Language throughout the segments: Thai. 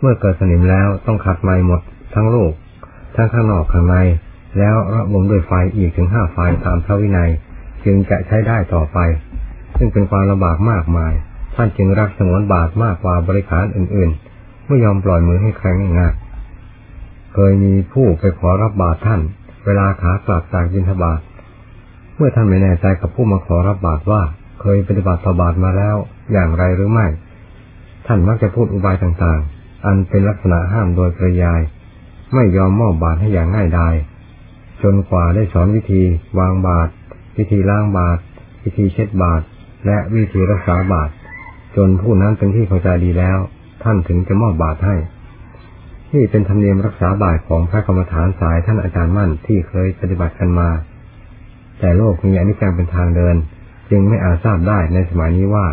เมื่อเกิดสนิมแล้วต้องขัดใหม่หมดทั้งโลก ทั้งข้างนอกข้างใน แล้วระวมด้วยไฟอีกถึงห้าไฟตามพระวินัย จึงจะใช้ได้ต่อไป ซึ่งเป็นความลำบากมากมาย ท่านจึงรักสงวนบาทมากกว่าบริขารอื่นๆ ไม่ยอมปล่อยมือให้ใครง่ายๆเคยมีผู้ไปขอรับบาตรท่าน เวลาขากลับจากยินทบาทเมื่อท่านไม่แน่ใจกับผู้มาขอรับบาตรว่า เคยปฏิบัติต่อบาตรมาแล้วอย่างไรหรือไม่ ท่านมักจะพูดอุบายต่างๆ อันเป็นลักษณะห้ามโดยปริยาย ไม่ยอมมอบบาตรให้อย่างง่ายดาย จนกว่าได้สอนวิธีวางบาตรวิธีล้างบาตรวิธีเช็ดบาตรและวิธีรักษาบาตรจนผู้นั้นเป็นที่เข้าใจดีแล้ว ท่านถึงจะมอบบาตรให้นี่เป็นธรรมเนียมรักษาบาตรของพระกรรมฐานสายท่านอาจารย์มั่นที่เคยปฏิบัติกันมา แต่โลกมีอนิจจังเป็นทางเดิน จึงไม่อาจทราบได้ในสมัยนี้ว่า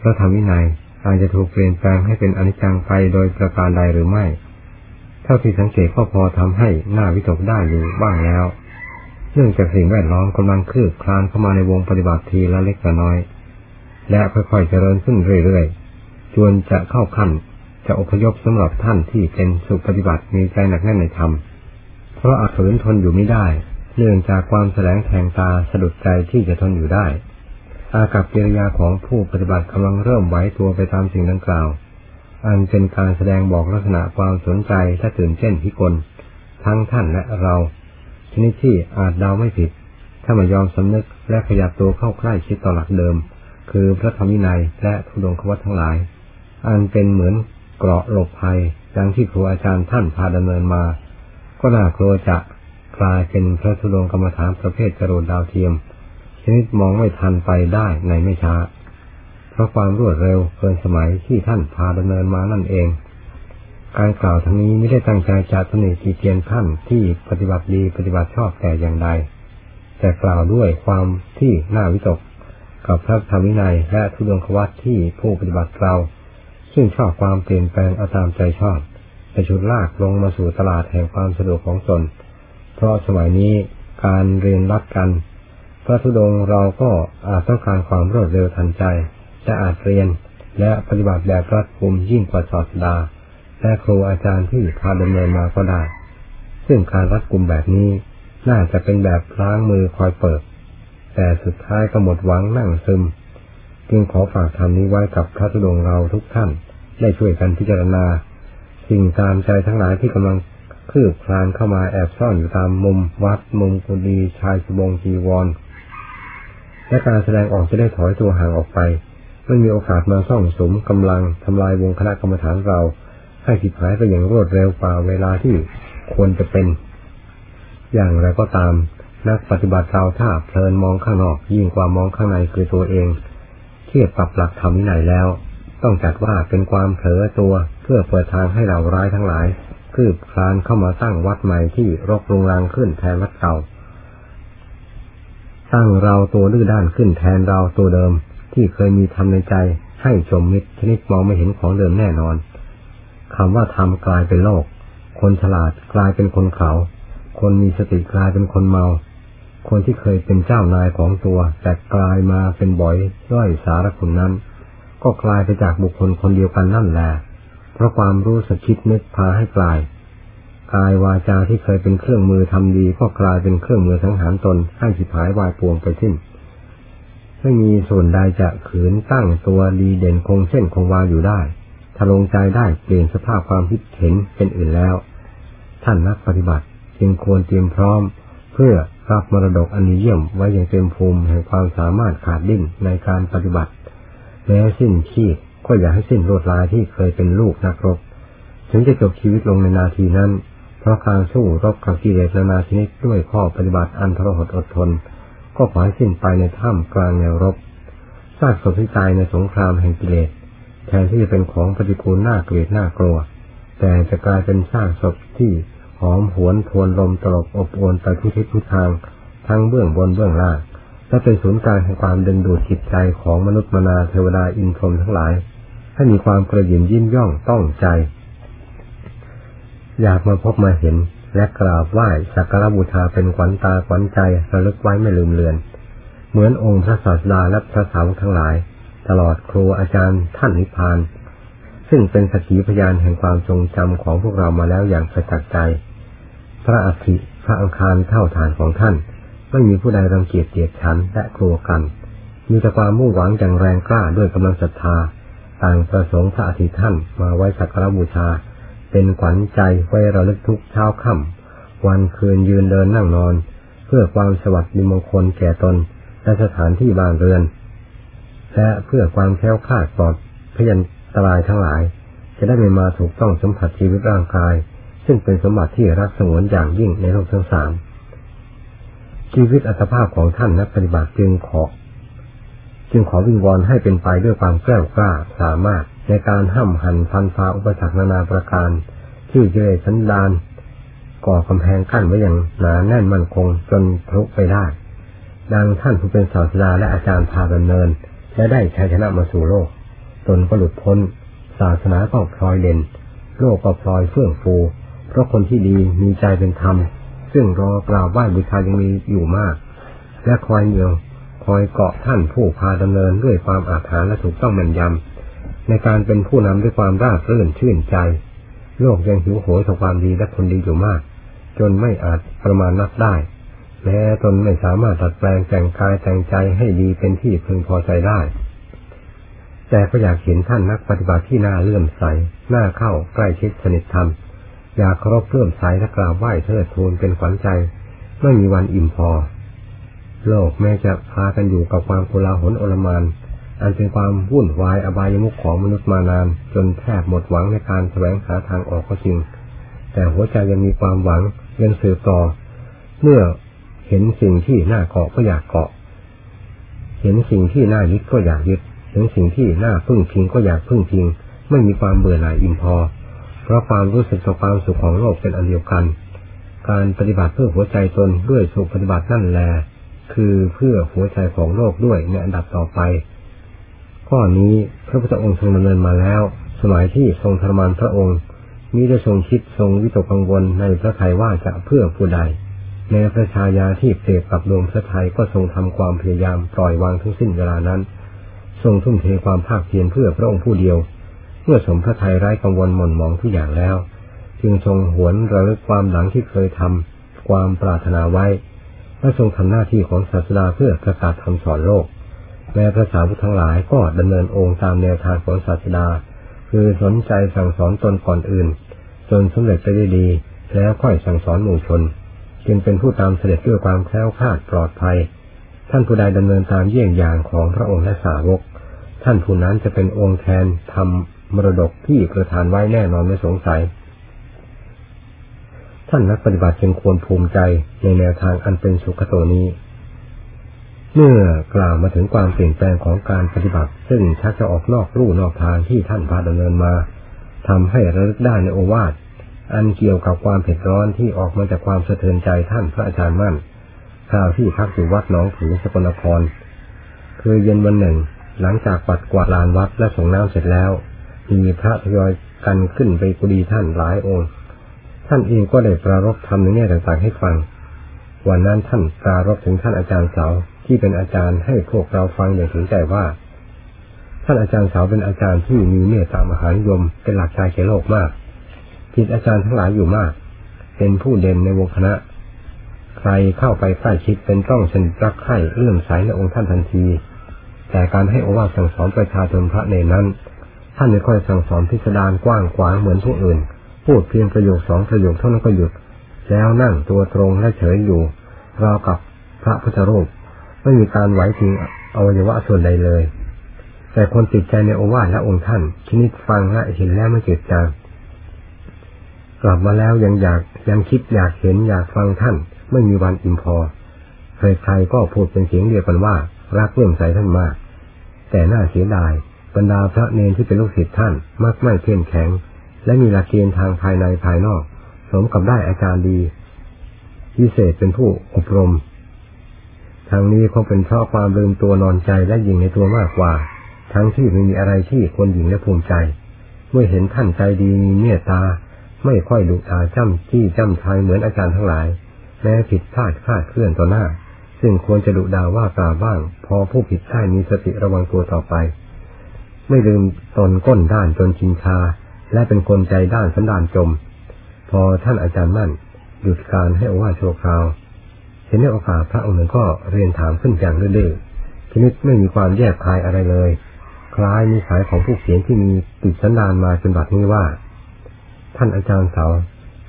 พระธรรมวินัย อาจจะถูกเปลี่ยนแปลงให้เป็นอนิจจังไปโดยประการใดหรือไม่ เท่าที่สังเกตก็พอทำให้หน้าวิตกได้อยู่บ้างแล้ว เนื่องจากสิ่งแวดล้อมกำลังคืบคลานเข้ามาในวงปฏิบัติทีละเล็กละน้อย และค่อยๆเจริญขึ้นเรื่อยๆจนจะเข้าขั้นจะอพยพสำหรับท่านที่เป็นสุปฏิบัติมีใจหนักแน่นในธรรม เพราะอาจฝืนทนอยู่ไม่ได้ เนื่องจากความแสลงแทงตาสะดุดใจที่จะทนอยู่ได้ อากับกิริยาของผู้ปฏิบัติกำลังเริ่มไหวตัวไปตามสิ่งดังกล่าว อันเป็นการแสดงบอกลักษณะความสนใจและตื่นเต้นพิกล ทั้งท่านและเรา ชนิดที่อาจเดาไม่ผิด ถ้าไม่ยอมสำนึกและขยับตัวเข้าใกล้ชิดต่อหลักเดิม คือพระธรรมวินัยและทุดงควัตทั้งหลาย อันเป็นเหมือนเกราะหลบภัยดังที่ครูอาจารย์ท่านพาดำเนินมา ก็น่ากลัวจะกลายเป็นพระธุดงกรรมฐานประเภทจรวดดาวเทียม ชนิดมองไม่ทันไปได้ในไม่ช้า เพราะความรวดเร็วเกินสมัยที่ท่านพาดำเนินมานั่นเอง การกล่าวทั้งนี้ไม่ได้ตั้งใจจะตำหนิตีเตียนท่านที่ปฏิบัติดีปฏิบัติชอบแต่อย่างใด แต่กล่าวด้วยความที่น่าวิตก กับพระธรรมวินัยและทุดงควัตที่ผู้ปฏิบัติเรา ซึ่งชอบความเปลี่ยนแปลงเอาตามใจชอบไปชุดลากลงมาสู่ตลาดแห่งความสะดวกของตนเพราะสมัยนี้การเรียนรัดกัน พระธุดงค์เราก็อาจต้องการความรวดเร็วทันใจ จะอาจเรียนและปฏิบัติแบบรัดกุมยิ่งกว่าศาสดา และครูอาจารย์ที่พาดำเนินมาก็ได้ ซึ่งการรัดกุมแบบนี้น่าจะเป็นแบบล้างมือคอยเปิด แต่สุดท้ายก็หมดหวังนั่งซึม จึงขอฝากธรรมนี้ไว้กับพระธุดงค์เราทุกท่าน ได้ช่วยกันพิจารณา สิ่งตามใจทั้งหลายที่กำลังคืบคลานเข้ามาแอบซ่อนอยู่ตามมุมวัดมุมกุฏิชายสบงจีวร และการแสดงออกจะได้ถอยตัวห่างออกไป ไม่มีโอกาสมาซ่องสมกำลังทำลายวงคณะกรรมฐานเรา ให้ผิดหายไปอย่างรวดเร็วกว่าเวลาที่ควรจะเป็น อย่างไรก็ตาม นักปฏิบัติเราถ้าเพลินมองข้างนอก ยิ่งกว่ามองข้างในคือตัวเอง เทียบกับหลักธรรมวินัยแล้ว ต้องจัดว่าเป็นความเผลอตัวเพื่อเปิดทางให้เราร้ายทั้งหลาย คืบคลานเข้ามาตั้งวัดใหม่ที่รกรุงรังขึ้นแทนวัดเก่า ตั้งเราตัวดื้อด้านขึ้นแทนเราตัวเดิม ที่เคยมีธรรมในใจให้ชมมิตรชนิดมองไม่เห็นของเดิมแน่นอนคำว่าธรรมกลายเป็นโลก คนฉลาดกลายเป็นคนเขา คนมีสติกลายเป็นคนเมา คนที่เคยเป็นเจ้านายของตัว แต่กลายมาเป็นบ่อยย่อยสารคุณนั้น ก็กลายไปจากบุคคลคนเดียวกันนั่นแหละเพราะความรู้สึกคิดนึกพาให้กลาย กายวาจาที่เคยเป็นเครื่องมือทำดีก็กลายเป็นเครื่องมือสังหารตนให้สิบหายวายปวงไปสิ้นไม่มีส่วนใดจะขืนตั้งตัวดีเด่นคงเส้นคงวาอยู่ได้ถ้าลงใจได้เปลี่ยนสภาพความคิดเห็นเป็นอื่นแล้ว ท่านนักปฏิบัติจึงควรเตรียมพร้อม เพื่อรับมรดกอันเยี่ยมไว้อย่างเต็มภูมิแห่งความสามารถขาดดิ้นในการปฏิบัติแม้สิ้นชีพก็อย่าให้สิ้นลวดลายที่เคยเป็นลูกนักรบ ถึงจะจบชีวิตลงในนาทีนั้น เพราะการสู้รบกับกิเลสนานาชนิดด้วยข้อปฏิบัติอันทรหดอดทน ก็ขอให้สิ้นไปในถ้ำกลางแนวรบซากศพที่ตายในสงครามแห่งกิเลสแทนที่จะเป็นของปฏิกูลน่าเกลียดน่ากลัว แต่จะกลายเป็นซากศพที่หอมหวนทวนลมตลบอบอวนไปทุกทิศทุกทาง ทั้งเบื้องบนเบื้องล่าง และเป็นศูนย์กลางแห่งความดึงดูดจิตใจของมนุษย์มนาเทวดาอินทรมทั้งหลาย ให้มีความกระยิมยิ้มย่องต้องใจ อยากมาพบมาเห็น และกราบไหว้สักการบูชาเป็นขวัญตาขวัญใจระลึกไว้ไม่ลืมเลือน เหมือนองค์พระศาสดาและพระสาวกทั้งหลาย ตลอดครูอาจารย์ท่านนิพพาน ซึ่งเป็นสกีพยานแห่งความทรงจำของพวกเรามาแล้วอย่างประจักษ์ใจ พระอัฐิพระอังคารเท่าฐานของท่าน ไม่มีผู้ใดรังเกียจเกียดชันและกลัวกัน มีแต่ความมุ่งหวังอย่างแรงกล้าด้วยกำลังศรัทธา ต่างประสงค์พระอาทิตย์ท่านมาไว้สักการบูชา เป็นขวัญใจไว้ระลึกทุกเช้าค่ำวันคืนยืนเดินนั่งนอน เพื่อความสวัสดิมงคลแก่ตนและสถานที่บ้านเรือน และเพื่อความแค้วคลาดปลอดพยันตรายทั้งหลาย จะได้ไม่มาถูกต้องสัมผัสชีวิตร่างกาย ซึ่งเป็นสมบัติที่รักสงวนอย่างยิ่งในโลกทั้งสามชีวิตอัตภาพของท่านนักปฏิบัติจึงขอ จึงขอวิงวอนให้เป็นไปด้วยความแกล้วกล้าสามารถ ในการห้ำหันพันฟ้าอุปสรรคนานาประการ ที่เจริญสันดานก่อกำแพงกั้นไว้อย่างหนาแน่นมั่นคงจนทะลุไปได้ ดังท่านผู้เป็นศาสดาและอาจารย์พาดำเนิน และได้ชัยชนะมาสู่โลก ตนก็หลุดพ้น ศาสนาก็พลอยเด่นโลกก็พลอยเฟื่องฟู เพราะคนที่ดีมีใจเป็นธรรม ซึ่งรอกราบไหว้บูชายังมีอยู่มาก และคอยเหนียว คอยเกาะท่านผู้พาดำเนินด้วยความอาถรรพ์และถูกต้องแม่นยำ ในการเป็นผู้นำด้วยความราบรื่นชื่นใจ โลกยังหิวโหยต่อความดีและคนดีอยู่มาก จนไม่อาจประมาณนับได้แม้ตนไม่สามารถตัดแปลงแต่งกายแต่งใจให้ดีเป็นที่พึงพอใจได้ แต่ก็อยากเห็นท่านนักปฏิบัติที่น่าเลื่อมใสน่าเข้าใกล้ชิดสนิทธรรม อยากเคารพเลื่อมใสและกราบไหว้เทิดทูนเป็นขวัญใจ ไม่มีวันอิ่มพอ โลกแม้จะพากันอยู่กับความโกลาหลโอลมาน อันเป็นความวุ่นวายอบายมุขของมนุษย์มานาน จนแทบหมดหวังในการแสวงหาทางออกก็จริง แต่หัวใจยังมีความหวังยังสืบต่อ เมื่อเห็นสิ่งที่น่าเกาะก็อยากเกาะ เห็นสิ่งที่น่ายึดก็อยากยึดถึงสิ่งที่น่าพึ่งพิงก็อยากพึ่งพิง ไม่มีความเบื่อหน่ายอิ่มพอ เพราะความรู้สึกต่อความสุขของโลกเป็นอันเดียวกัน การปฏิบัติเพื่อหัวใจตนด้วยสุขปฏิบัตินั่นแหละคือเพื่อหัวใจของโลกด้วยในอันดับต่อไป ข้อนี้พระพุทธองค์ทรงดำเนินมาแล้ว สมัยที่ทรงทรมานพระองค์มิได้ทรงคิดทรงวิตกกังวลในพระทัยว่าจะเพื่อผู้ใดในพระชายาที่เปรียบกับดวงพระทัยก็ทรงทำความพยายามปล่อยวางทั้งสิ้นเวลานั้น ทรงทุ่มเทความภาคเพียรเพื่อพระองค์ผู้เดียว เมื่อสมพระทัยไร้กังวลหม่นหมองทุกอย่างแล้ว จึงทรงหวนระลึกความหลังที่เคยทำความปรารถนาไว้ และทรงทำหน้าที่ของศาสดาเพื่อประกาศคำสอนโลก แม้พระสาวกทั้งหลายก็ดำเนินองค์ตามแนวทางของศาสดา คือสนใจสั่งสอนตนก่อนอื่น จนสำเร็จไปได้ดี แล้วค่อยสั่งสอนหมู่ชน จึงเป็นผู้ตามเสด็จด้วยความแคล้วคลาดปลอดภัย ท่านผู้ใดดำเนินตามเยี่ยงอย่างของพระองค์และสาวก ท่านผู้นั้นจะเป็นองค์แทนทำมรดกที่ประทานไว้แน่นอนไม่สงสัย ท่านนักปฏิบัติจึงควรภูมิใจในแนวทางอันเป็นสุขโตนี้ เมื่อกล่าวมาถึงความเปลี่ยนแปลงของการปฏิบัติ ซึ่งชักจะออกนอกรูนอกทางที่ท่านพาดำเนินมาทำให้ระลึกได้ในโอวาทอันเกี่ยวกับความเผ็ดร้อนที่ออกมาจากความสะเทือนใจท่านพระอาจารย์มั่นคราวที่พักอยู่วัดหนองผือสกลนครคือเย็นวันหนึ่ง หลังจากปัดกวาดลานวัดและส่งน้ำเสร็จแล้ว มีพระทยอยกันขึ้นไปกุฎีท่านหลายองค์ ท่านเองก็ได้ปรารบธรรมในแง่ต่างๆให้ฟัง วันนั้นท่านปรารบถึงท่านอาจารย์เสา ที่เป็นอาจารย์ให้พวกเราฟังอย่างถึงใจว่า ท่านอาจารย์สาวเป็นอาจารย์ที่มีเมตตามหานิยมเป็นหลักใจแก่โลกมากจิตอาจารย์ทั้งหลายอยู่มาก เป็นผู้เด่นในวงคณะ ใครเข้าไปใกล้ชิดเป็นต้องสนิทรักใคร่เลื่อมใสในองค์ท่านทันที แต่การให้อวาสั่งสอนประชาชนพระเนนั้น ท่านไม่ค่อยสั่งสอนพิสดารกว้างขวางเหมือนผู้อื่น พูดเพียงประโยคสองประโยคเท่านั้นก็หยุด แล้วนั่งตัวตรงและเฉยอยู่ราวกับพระพุทธรูป ไม่มีการไหวทิ้งอวัยวะส่วนใดเลย แต่คนติดใจในโอวาทและองค์ท่านชนิดฟังและเห็นแล้วไม่เกิดจางกลับมาแล้วยังอยากยังคิดอยากเห็นอยากฟังท่าน ไม่มีวันอิ่มพอใครๆก็พูดเป็นเสียงเดียวกันว่า รักเลื่อมใสท่านมาก แต่น่าเสียดายบรรดาพระเนรที่เป็นลูกศิษย์ท่านมักไม่เข้มแข็ง และมีหลักเกณฑ์ทางภายในภายนอก สมกับได้อาจารย์ดีพิเศษเป็นผู้อบรม ทางนี้คงเป็นเพราะความลืมตัวนอนใจและยิงในตัวมากกว่า ทั้งที่ไม่มีอะไรที่คนหญิงและภูมิใจ เมื่อเห็นท่านใจดีมีเมตตา ไม่ค่อยดุตาจ้ำจี้จ้ำทายเหมือนอาจารย์ทั้งหลาย แม้ผิดพลาดคลาดเคลื่อนต่อหน้า ซึ่งควรจะดุดาว่ากล่าวบ้าง พอผู้ผิดได้มีสติระวังตัวต่อไป ไม่ลืมตนก้นด้านจนชินชา และเป็นคนใจด้านสันดานจม พอท่านอาจารย์มั่น หยุดการให้อว่าโชว์คราว เห็นในโอกาสพระองค์หนึ่งก็เรียนถามขึ้นอย่างดื้อยๆชนิดไม่มีความแยกคายอะไรเลย คล้ายนิสัยของผู้เขียนที่มีติดสันดานมาจนบัดนี้ว่า ท่านอาจารย์เสา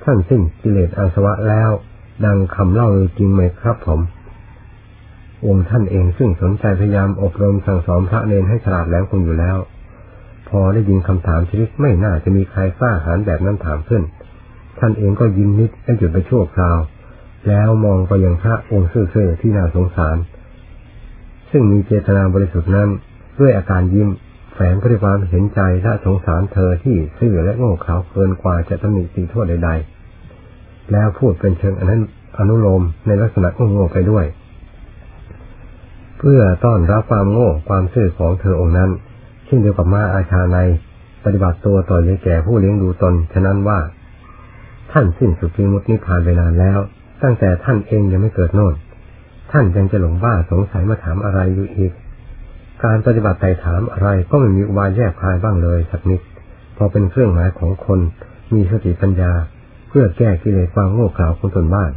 ท่านสิ้นกิเลสอาสวะแล้ว ดังคำเล่าจริงไหมครับผมองค์ท่านเองซึ่งสนใจพยายามอบรมสั่งสอนพระเนนให้ฉลาดแหล้วคงอยู่แล้ว พอได้ยินคำถามชีวิตไม่น่าจะมีใครกล้าหาญแบบนั้นถามขึ้น ท่านเองก็ยิ้มนิดและหยุดไปชั่วคราว แล้วมองไปยังพระองค์เสื่อๆที่น่าสงสาร ซึ่งมีเจตนาบริสุทธิ์นั้น ด้วยอาการยิ้ม แฝงด้วยความเห็นใจและสงสารเธอที่ซื่อและโง่เขลาเกินกว่าจะตำหนิตีโทษใดๆ แล้วพูดเป็นเชิงอนั้นอนุโลมในลักษณะโง่ไปด้วย เพื่อต้อนรับความโง่ความซื่อของเธอองค์นั้น เช่นเดียวกับมาอาชาในปฏิบัติตัวต่อเลยแก่ผู้เลี้ยงดูตน ฉะนั้นว่า ท่านสิ้นสุดวิมุตตินิพพานไปนานแล้ว ตั้งแต่ท่านเองยังไม่เกิดโน่น ท่านยังจะหลงบ้าสงสัยมาถามอะไรอยู่อีก การปฏิบัติไต่ถามอะไรก็ไม่มีอุบายแยกคายบ้างเลยสักนิด พอเป็นเครื่องหมายของคน มีสติปัญญา เพื่อแก้กิเลสความโง่เขลาของตนบ้าง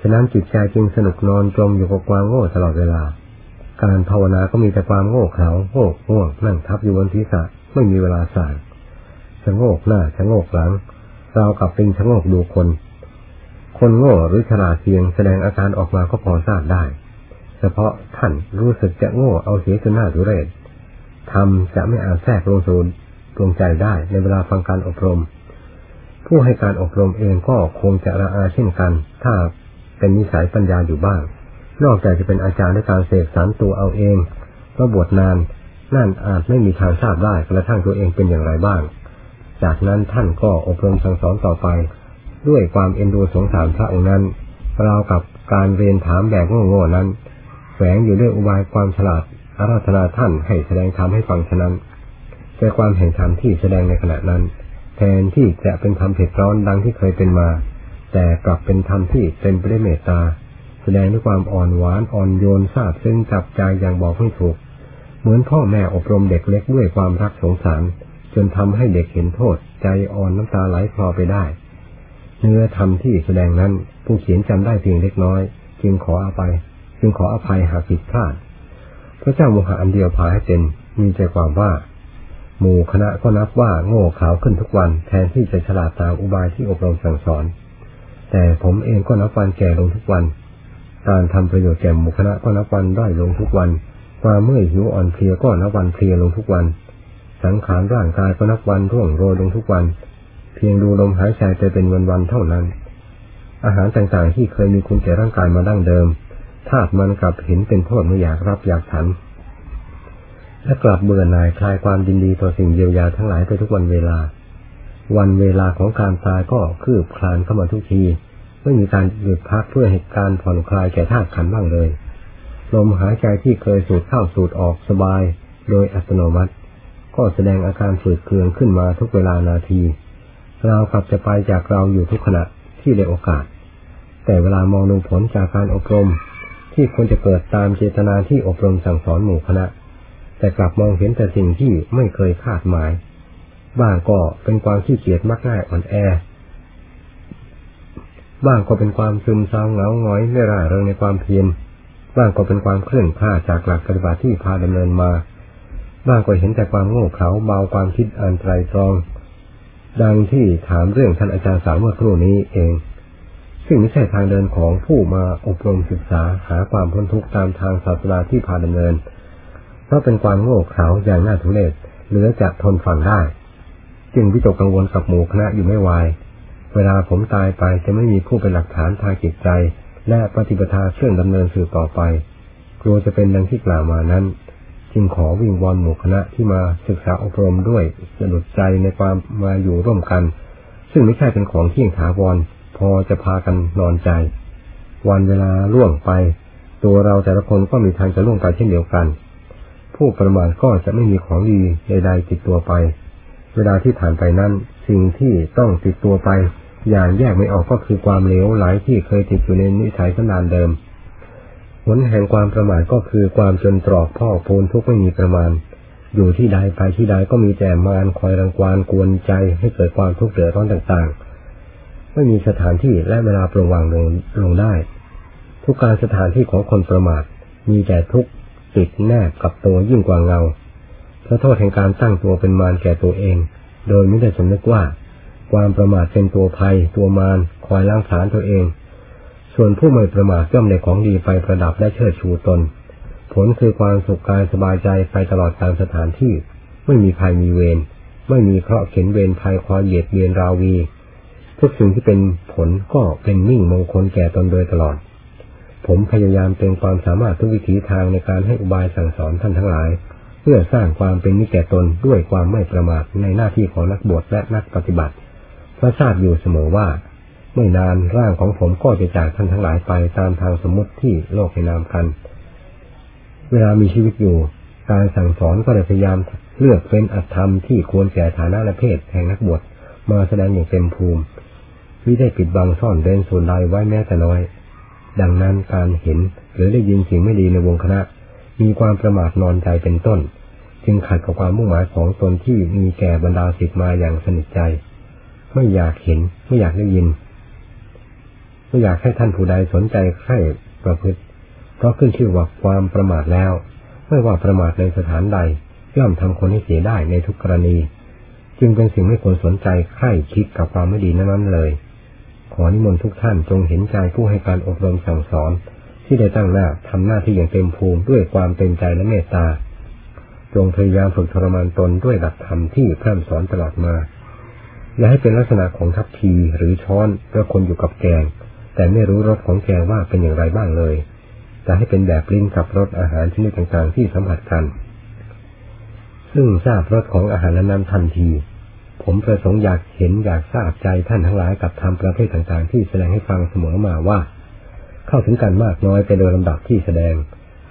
ฉะนั้นจิตใจจึงสนุกนอนจมอยู่กับความโง่ตลอดเวลา การภาวนาก็มีแต่ความโง่เขลาโง่ง่วงนั่งทับอยู่บนที่สะไม่มีเวลาสั่งชะโงกหน้าชะโงกหลังเรากับเป็นชะโงกดูคน คนโง่หรือฉลาดเพียงแสดงอาการออกมาก็พอทราบได้ เฉพาะท่านรู้สึกจะโง่เอาเสียจนหน้าดุเรศทำจะไม่อาจแทรกลงสู่ดวงใจได้ในเวลาฟังการอบรม ผู้ให้การอบรมเองก็คงจะระอาเช่นกัน ถ้าเป็นนิสัยปัญญาอยู่บ้าง นอกจากจะเป็นอาจารย์ในการเสกสรรตัวเอาเองเพราะบวชนานนั่นอาจไม่มีทางทราบได้กระทั่งตัวเองเป็นอย่างไรบ้าง จากนั้นท่านก็อบรมสั่งสอนต่อไป ด้วยความเอ็นดูสงสารพระองค์นั้นราวกับการเรียนถามแบบโง่ๆนั้น แฝงอยู่ด้วยอุบายความฉลาดอาราธนาท่านให้แสดงธรรมให้ฟังฉะนั้น แต่ความเห็นธรรมที่แสดงในขณะนั้น แทนที่จะเป็นธรรมเผ็ดร้อนดังที่เคยเป็นมา แต่กลับเป็นธรรมที่เป็นไปด้วยเมตตา แสดงด้วยความอ่อนหวานอ่อนโยนซาบซึ้งจับใจอย่างบอกไม่ถูก เหมือนพ่อแม่อบรมเด็กเล็กด้วยความรักสงสาร จนทำให้เด็กเห็นโทษ ใจอ่อนน้ำตาไหลคลอไปได้ เนื้อธรรมที่แสดงนั้น ผู้เขียนจำได้เพียงเล็กน้อย จึงขออภัยจึงขออภัยหากผิดพลาด พระเจ้าโมหะอันเดียวพาให้เป็นมีใจความว่า หมู่คณะก็นับว่าโง่ขาวขึ้นทุกวันแทนที่จะฉลาดตามอุบายที่อบรมสั่งสอน แต่ผมเองก็นับวันแก่ลงทุกวัน การทำประโยชน์แก่หมู่คณะก็นับวันได้ลงทุกวันความเมื่อยหิวอ่อนเพลียก็นับวันเพลียลงทุกวัน สังขารร่างกายก็นับวันร่วงโรยลงทุกวัน พียงดูลมหายใจไปเป็นวันๆเท่านั้น อาหารต่างๆที่เคยมีคุณแก่ร่างกายมาดั้งเดิมธาตุมันกลับเห็นเป็นโทษไม่อยากรับอยากฉัน และกลับเบื่อหน่ายคลายความดินดีต่อสิ่งเยียวยาทั้งหลายไปทุกวันเวลา วันเวลาของการตายก็คืบคลานเข้ามาทุกทีไม่มีการหยุดพักเพื่อเหตุการณ์ผ่อนคลายแก่ธาตุขันบ้างเลยลมหายใจที่เคยสูดเข้าสูดออกสบาย โดยอัตโนมัติ ก็แสดงอาการฝืดเคืองขึ้นมาทุกเวลานาที เรากลับจะไปจากเราอยู่ทุกขณะที่ได้โอกาส แต่เวลามองดูผลจากการอบรม ที่ควรจะเกิดตามเจตนาที่อบรมสั่งสอนหมู่คณะ แต่กลับมองเห็นแต่สิ่งที่ไม่เคยคาดหมาย บ้างก็เป็นความขี้เกียจมักง่ายอ่อนแอ บ้างก็เป็นความซึมเศร้าเหงาหงอยไม่ร่าเริงในความเพียร บ้างก็เป็นความเคลื่อนคลาดจากหลักปฏิบัติที่พาดำเนินมา บ้างก็เห็นแต่ความโง่เขลาเบาความคิดอันไตรตรอง ดังที่ถามเรื่องท่านอาจารย์สาวเมื่อครู่นี้เอง ซึ่งไม่ใช่ทางเดินของผู้มาอบรมศึกษาหาความพ้นทุกข์ตามทางศาสนาที่พาดำเนิน เพราะเป็นความโง่เขลาอย่างน่าทุเรศเหลือจะทนฟังได้ จึงวิตกกังวลกับหมู่คณะอยู่ไม่วาย เวลาผมตายไปจะไม่มีผู้เป็นหลักฐานทางจิตใจ และปฏิปทาเครื่องดำเนินสื่อต่อไป กลัวจะเป็นดังที่กล่าวมานั้น จึงขอวิงวอนหมู่คณะที่มาศึกษาอบรมด้วยสะดุดใจในความมาอยู่ร่วมกัน ซึ่งไม่ใช่เป็นของเที่ยงถาวรพอจะพากันนอนใจ วันเวลาล่วงไป ตัวเราแต่ละคนก็มีทางจะล่วงไปเช่นเดียวกัน ผู้ประมาทก็จะไม่มีของดีใดๆติดตัวไป เวลาที่ผ่านไปนั้น สิ่งที่ต้องติดตัวไป อย่างแยกไม่ออกก็คือความเลวไหลที่เคยติดอยู่ในนิสัยสันดานเดิม ผลแห่งความประมาทก็คือความจนตรอกพ่อพูนทุกไม่มีประมาณ อยู่ที่ใดไปที่ใดก็มีแต่มารคอยรังควานกวนใจให้เกิดความทุกข์เดือดร้อนต่างๆ ไม่มีสถานที่และเวลาปรงวางลงลงได้ ทุกการสถานที่ของคนประมาท มีแต่ทุกข์ติดแนบกับตัวยิ่งกว่าเงาเพราะโทษแห่งการตั้งตัวเป็นมารแก่ตัวเอง โดยไม่ได้สำนึกว่า ความประมาทเป็นตัวภัย ตัวมารคอยล้างผลาญตัวเอง ส่วนผู้ไม่ประมาทย่อมได้ของดีไปประดับและเชิดชูตน ผลคือความสุขกายสบายใจไปตลอดการสถานที่ ไม่มีภัยมีเวรไม่มีเคราะห์เข็นเวรภัยคอยเหยียดเบียนราวี ทุกสิ่งที่เป็นผลก็เป็นมิ่งมงคลแก่ตนโดยตลอด ผมพยายามเต็มความสามารถทุกวิถีทางในการให้อุบายสั่งสอนท่านทั้งหลาย เพื่อสร้างความเป็นมิจแก่ตนด้วยความไม่ประมาทในหน้าที่ของนักบวชและนักปฏิบัติเพราะทราบอยู่เสมอว่า ไม่นานร่างของผมก็จะจากท่านทั้งหลายไปตามทางสมมติที่โลกให้นามกัน เวลามีชีวิตอยู่ การสั่งสอนก็ได้พยายามเลือกเป็นอัตธรรมที่ควรแก่ฐานะและเพศแห่งนักบวชมาแสดงอย่างเต็มภูมิที่ได้ปิดบังซ่อนเร้นส่วนใดไว้แม้แต่น้อย ดังนั้นการเห็นหรือได้ยินสิ่งไม่ดีในวงคณะ มีความประมาทนอนใจเป็นต้น จึงขัดกับความมุ่งหมายของตนที่มีแก่บรรดาสิทธิ์มาอย่างสนิทใจ ไม่อยากเห็น ไม่อยากได้ยิน ไม่อยากให้ท่านผู้ใดสนใจใคร่ประพฤติ เพราะขึ้นชื่อว่าความประมาทแล้ว ไม่ว่าประมาทในสถานใด ย่อมทำคนให้เสียได้ในทุกกรณี จึงเป็นสิ่งไม่ควรสนใจใคร่คิดกับความไม่ดีนั้นเลย ขอนิมนต์ทุกท่านจงเห็นใจผู้ให้การอบรมสั่งสอน ที่ได้ตั้งหน้าทำหน้าที่อย่างเต็มภูมิด้วยความเต็มใจและเมตตาจงพยายามฝึกทรมานตนด้วยหลักธรรมที่พร่ำสอนตลอดมา อย่าให้เป็นลักษณะของทัพทีหรือช้อนเพื่อคนอยู่กับแกง แต่ไม่รู้รสของแกงว่าเป็นอย่างไรบ้างเลย แต่ให้เป็นแบบลิ้นกับรสอาหารชนิดต่างๆที่สัมผัสกัน ซึ่งทราบรสของอาหารนั้นทันที ผมประสงค์อยากเห็นอยากทราบใจท่านทั้งหลายกับธรรมประเภทต่างๆ ที่แสดงให้ฟังเสมอมาว่า เข้าถึงกันมากน้อยไปโดยลำดับที่แสดง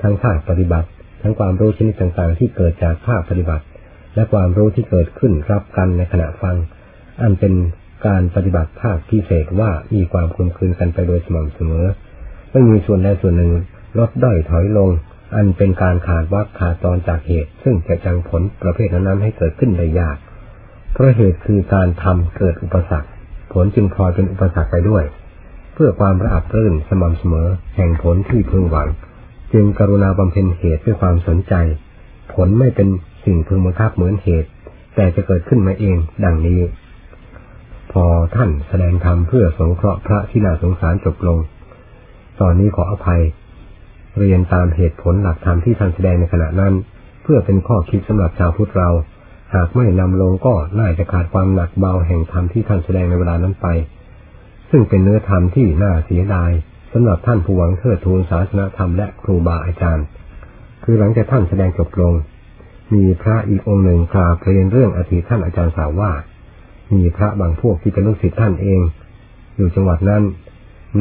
ทั้งภาคปฏิบัติ ทั้งความรู้ชนิดต่างๆ ที่เกิดจากภาคปฏิบัติ และความรู้ที่เกิดขึ้นรับกันในขณะฟัง อันเป็น การปฏิบัติภาคพิเศษว่ามีความคลุมคืนกันไปโดยสม่ำเสมอ ไม่มีส่วนใดส่วนหนึ่งลดด้อยถอยลง อันเป็นการขาดวักขาดตอนจากเหตุ ซึ่งจะจังผลประเภทนั้นให้เกิดขึ้นได้ยาก เพราะเหตุคือการทำเกิดอุปสรรค ผลจึงพลอยเป็นอุปสรรคไปด้วย เพื่อความระอับรื่นสม่ำเสมอ แห่งผลที่พึงหวัง จึงกรุณาบำเพ็ญเหตุด้วยความสนใจ ผลไม่เป็นสิ่งพึงบังคับเหมือนเหตุ แต่จะเกิดขึ้นมาเอง ดังนี้ พอท่านแสดงธรรมเพื่อสงเคราะห์พระที่น่าสงสารจบลง ตอนนี้ขออภัย เรียนตามเหตุผลหลักธรรมที่ท่านแสดงในขณะนั้น เพื่อเป็นข้อคิดสำหรับชาวพุทธเรา หากไม่นำลงก็น่าจะขาดความหนักเบาแห่งธรรมที่ท่านแสดงในเวลานั้นไป ซึ่งเป็นเนื้อธรรมที่น่าเสียดายสำหรับท่านผู้หวังเทิดทูนศาสนาธรรมและครูบาอาจารย์ คือหลังจากท่านแสดงจบลง มีพระอีกองค์หนึ่งกล่าวเรียนเรื่องอธิท่านอาจารย์สาวว่า มีพระบางพวกที่เป็นลูกศิษย์ท่านเอง อยู่จังหวัดนั้น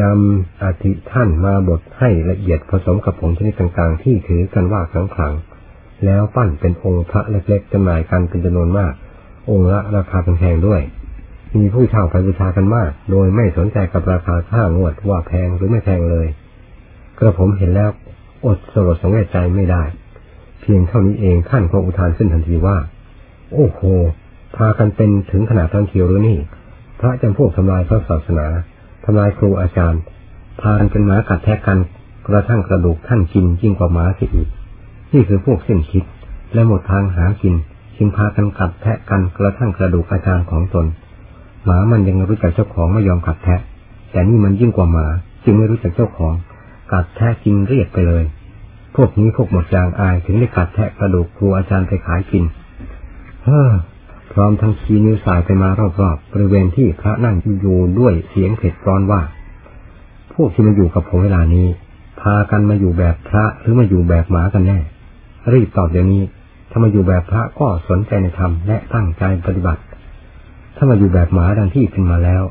นำอธิท่านมาบดให้ละเอียดผสมกับผงชนิดต่างๆ ที่ถือกันว่าขังครั้งแล้วปั้นเป็นองค์พระเล็กๆจำหน่ายกันเป็นจำนวนมาก องค์ละราคาแพงๆด้วย มีผู้เช่าไปบูชากันมาก โดยไม่สนใจกับราคาค่างวดว่าแพงหรือไม่แพงเลย กระผมเห็นแล้วอดสลดสังเวชใจไม่ได้ เพียงเท่านี้เองท่านก็อุทานขึ้นทันทีว่า โอ้โห พากันเป็นถึงขนาดทั้งเทียวหรือนี่ พระจำพวกทำลายพระศาสนาทำลายครูอาจารย์ พากันเป็นหมากัดแทะกันกระทั่งกระดูกท่านกินยิ่งกว่าหมาสิอีกนี่คือพวกเส้นคิด และหมดทางหากินจึงพากันกัดแทะกันกระทั่งกระดูกอาจารย์ของตน หมามันยังรู้จักเจ้าของไม่ยอมกัดแทะ แต่นี่มันยิ่งกว่าหมา จึงไม่รู้จักเจ้าของ กัดแทะกินเรียกไปเลย พวกนี้พวกหมดยางอายถึงได้กัดแทะกระดูกครูอาจารย์ไปขายกินเฮ้อ พร้อมทั้งชี้นิ้วสายไปมารอบๆบริเวณที่พระนั่งอยู่ด้วยเสียงเผ็ดร้อนว่า พวกที่มาอยู่กับผมเวลานี้ พากันมาอยู่แบบพระหรือมาอยู่แบบหมากันแน่ รีบตอบเดี๋ยวนี้ ถ้ามาอยู่แบบพระก็สนใจในธรรมและตั้งใจปฏิบัติ ถ้ามาอยู่แบบหมาดังที่เป็นมาแล้ว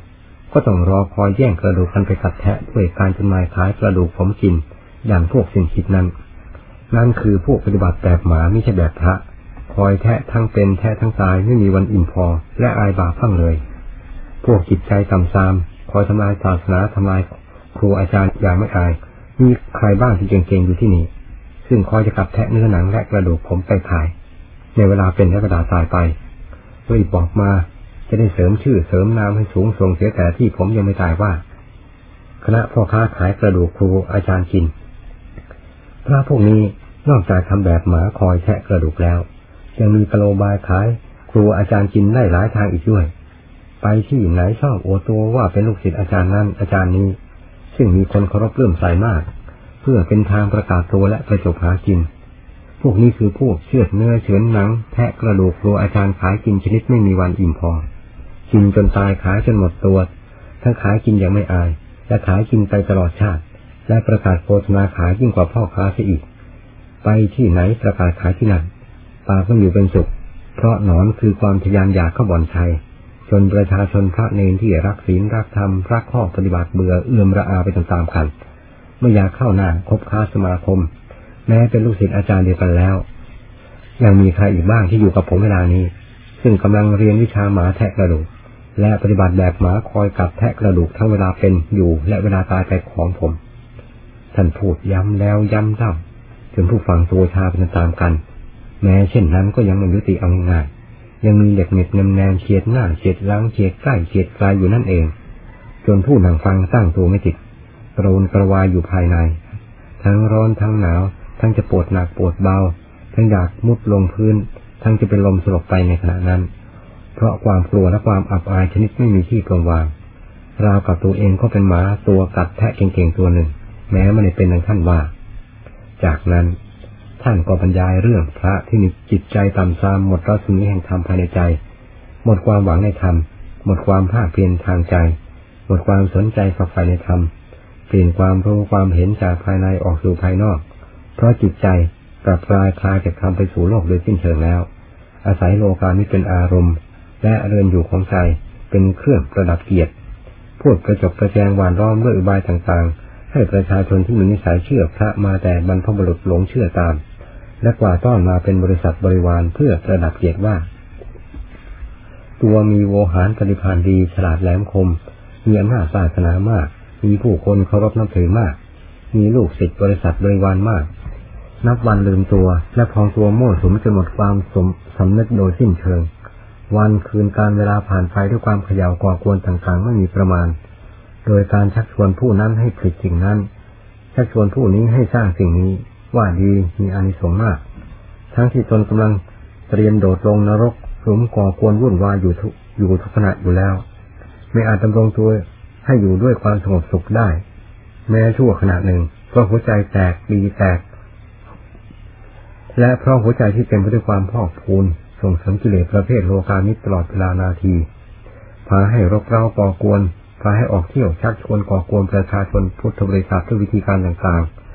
ก็ต้องรอคอยแย่งกระดูกกันไปกัดแทะด้วยการจำหน่ายขายกระดูกผมกินอย่างพวกสิ่งคิดนั้น นั่นคือพวกปฏิบัติแบบหมาไม่ใช่แบบพระ คอยแทะทั้งเป็นแทะทั้งตายไม่มีวันอิ่มพอ และอายบาปฟังเลย พวกจิตใจต่ำซาม คอยทำลายศาสนาทำลายครูอาจารย์อย่างไม่อาย มีใครบ้างที่เก่งๆอยู่ที่นี่ ซึ่งคอยจะกัดแทะเนื้อหนังและกระดูกผมไปขาย ในเวลาเป็นและเวลาตายไปรีบบอกมา จะได้เสริมชื่อเสริมนามให้สูงส่งเสียแต่ที่ผมยังไม่ตายว่า คณะพ่อค้าขายกระดูกครูอาจารย์กินพระพวกนี้นอกจากทำแบบหมาคอยแทะกระดูกแล้ว ยังมีกะโลบายขาย ครูอาจารย์กินได้หลายทางอีกด้วย ไปที่ไหนชอบโอตัวว่าเป็นลูกศิษย์อาจารย์นั้นอาจารย์นี้ ซึ่งมีคนเคารพเลื่อมใสมาก เพื่อเป็นทางประกาศตัวและประจบหากิน พวกนี้คือพวกเชือดเนื้อเฉือนหนังแทะกระดูกครูอาจารย์ขายกินชนิดไม่มีวันอิ่มพอกินจนตายขายจนหมดตัว ทั้งขายกินอย่างไม่อาย และขายกินไปตลอดชาติ และประกาศโฆษณาขายยิ่งกว่าพ่อค้าเสียอีก ไปที่ไหนประกาศขายที่นั่น ปากก็อยู่เป็นสุข เพราะหนอนคือความทยานอยากเข้าบ่อนชัย จนประชาชนพระเนรที่รักศีลรักธรรมรักข้อปฏิบัติเบื่อเอื่อมระอาไปตามๆกันไม่อยากเข้าหน้าคบค้าสมาคม แม้เป็นลูกศิษย์อาจารย์เดียวกันแล้ว ยังมีใครอีกบ้างที่อยู่กับผมเวลานี้ ซึ่งกำลังเรียนวิชาหมาแทะกระดูก และปฏิบัติแบบหมาคอยกัดแทะกระดูกทั้งเวลาเป็นอยู่และเวลาตายไปของผม ท่านพูดย้ำแล้วย้ำเล่าจนผู้ฟังตัวชาเป็นตามกัน แม้เช่นนั้นก็ยังไม่ยุติเอาง่ายยังมีเหล็กเม็ดนแนมเฉียดหน้าเฉียดล้างเฉียดใกล้เฉียดไกลอยู่นั่นเอง จนผู้นั่งฟังสร้างตัวไม่ติดกระวนกระวายอยู่ภายใน ทั้งร้อนทั้งหนาว ทั้งจะปวดหนักปวดเบา ทั้งอยากมุดลงพื้น ทั้งจะเป็นลมสลบไปในขณะนั้น เพราะความกลัวและความอับอายชนิดไม่มีที่ปรงวาง ราวกับตัวเองก็เป็นหมาตัวกัดแทะเก่งๆตัวหนึ่ง แม้ไม่ได้เป็นดังท่านว่า จากนั้น ท่านก็บรรยายเรื่องพระที่มีจิตใจต่ำทรามหมดรัศมีแห่งธรรมภายในใจ หมดความหวังในธรรม หมดความภาคเพียรทางใจ หมดความสนใจฝักใฝ่ในธรรม เปลี่ยนความรู้ความเห็นจากภายในออกสู่ภายนอก เพราะจิตใจกลับกลายคลายจากธรรมไปสู่โลกโดยสิ้นเชิงแล้ว อาศัยโลกานี้เป็นอารมณ์ และเรือนอยู่ของใจเป็นเครื่องประดับเกียรติพูดกระจกกระแจงหวานล้อมด้วยอุบายต่างๆ ให้ประชาชนที่มีนิสัยเชื่อพระมาแต่บรรพบุรุษหลงเชื่อตาม และกว่าต้อนมาเป็นบริษัทบริวารเพื่อประดับเกียรติว่า ตัวมีโวหารปฏิพานดีฉลาดแหลมคม มีอำนาจศาสนามาก มีผู้คนเคารพนับถือมาก มีลูกศิษย์บริษัทบริวารมาก นับวันลืมตัว และพองตัวโม่สมจนหมดความสมสำนึกโดยสิ้นเชิง วันคืนการเวลาผ่านไปด้วยความขยาวก่อกวนต่างๆ ไม่มีประมาณ โดยการชักชวนผู้นั้นให้ผลิตสิ่งนั้นชักชวนผู้นี้ให้สร้างสิ่งนี้ ว่าดีมีอานิสงส์มาก ทั้งที่ตนกำลังเตรียมโดดลงนรกหลุมก่อกวนวุ่นวายอยู่ทุกอยู่ทุกขณะอยู่แล้ว ไม่อาจดำรงตัวให้อยู่ด้วยความสงบสุขได้ แม้ชั่วขณะหนึ่งเพราะหัวใจแตกดีแตก และเพราะหัวใจที่เต็มไปด้วยความพอกพูนส่งเสริมกิเลสประเภทโลกามิตรตลอดเวลานาที พาให้รบเร้าก่อกวนพาให้ออกเที่ยวชักชวนก่อกวนประชาชนพุทธบริษัทด้วยวิธีการต่างๆ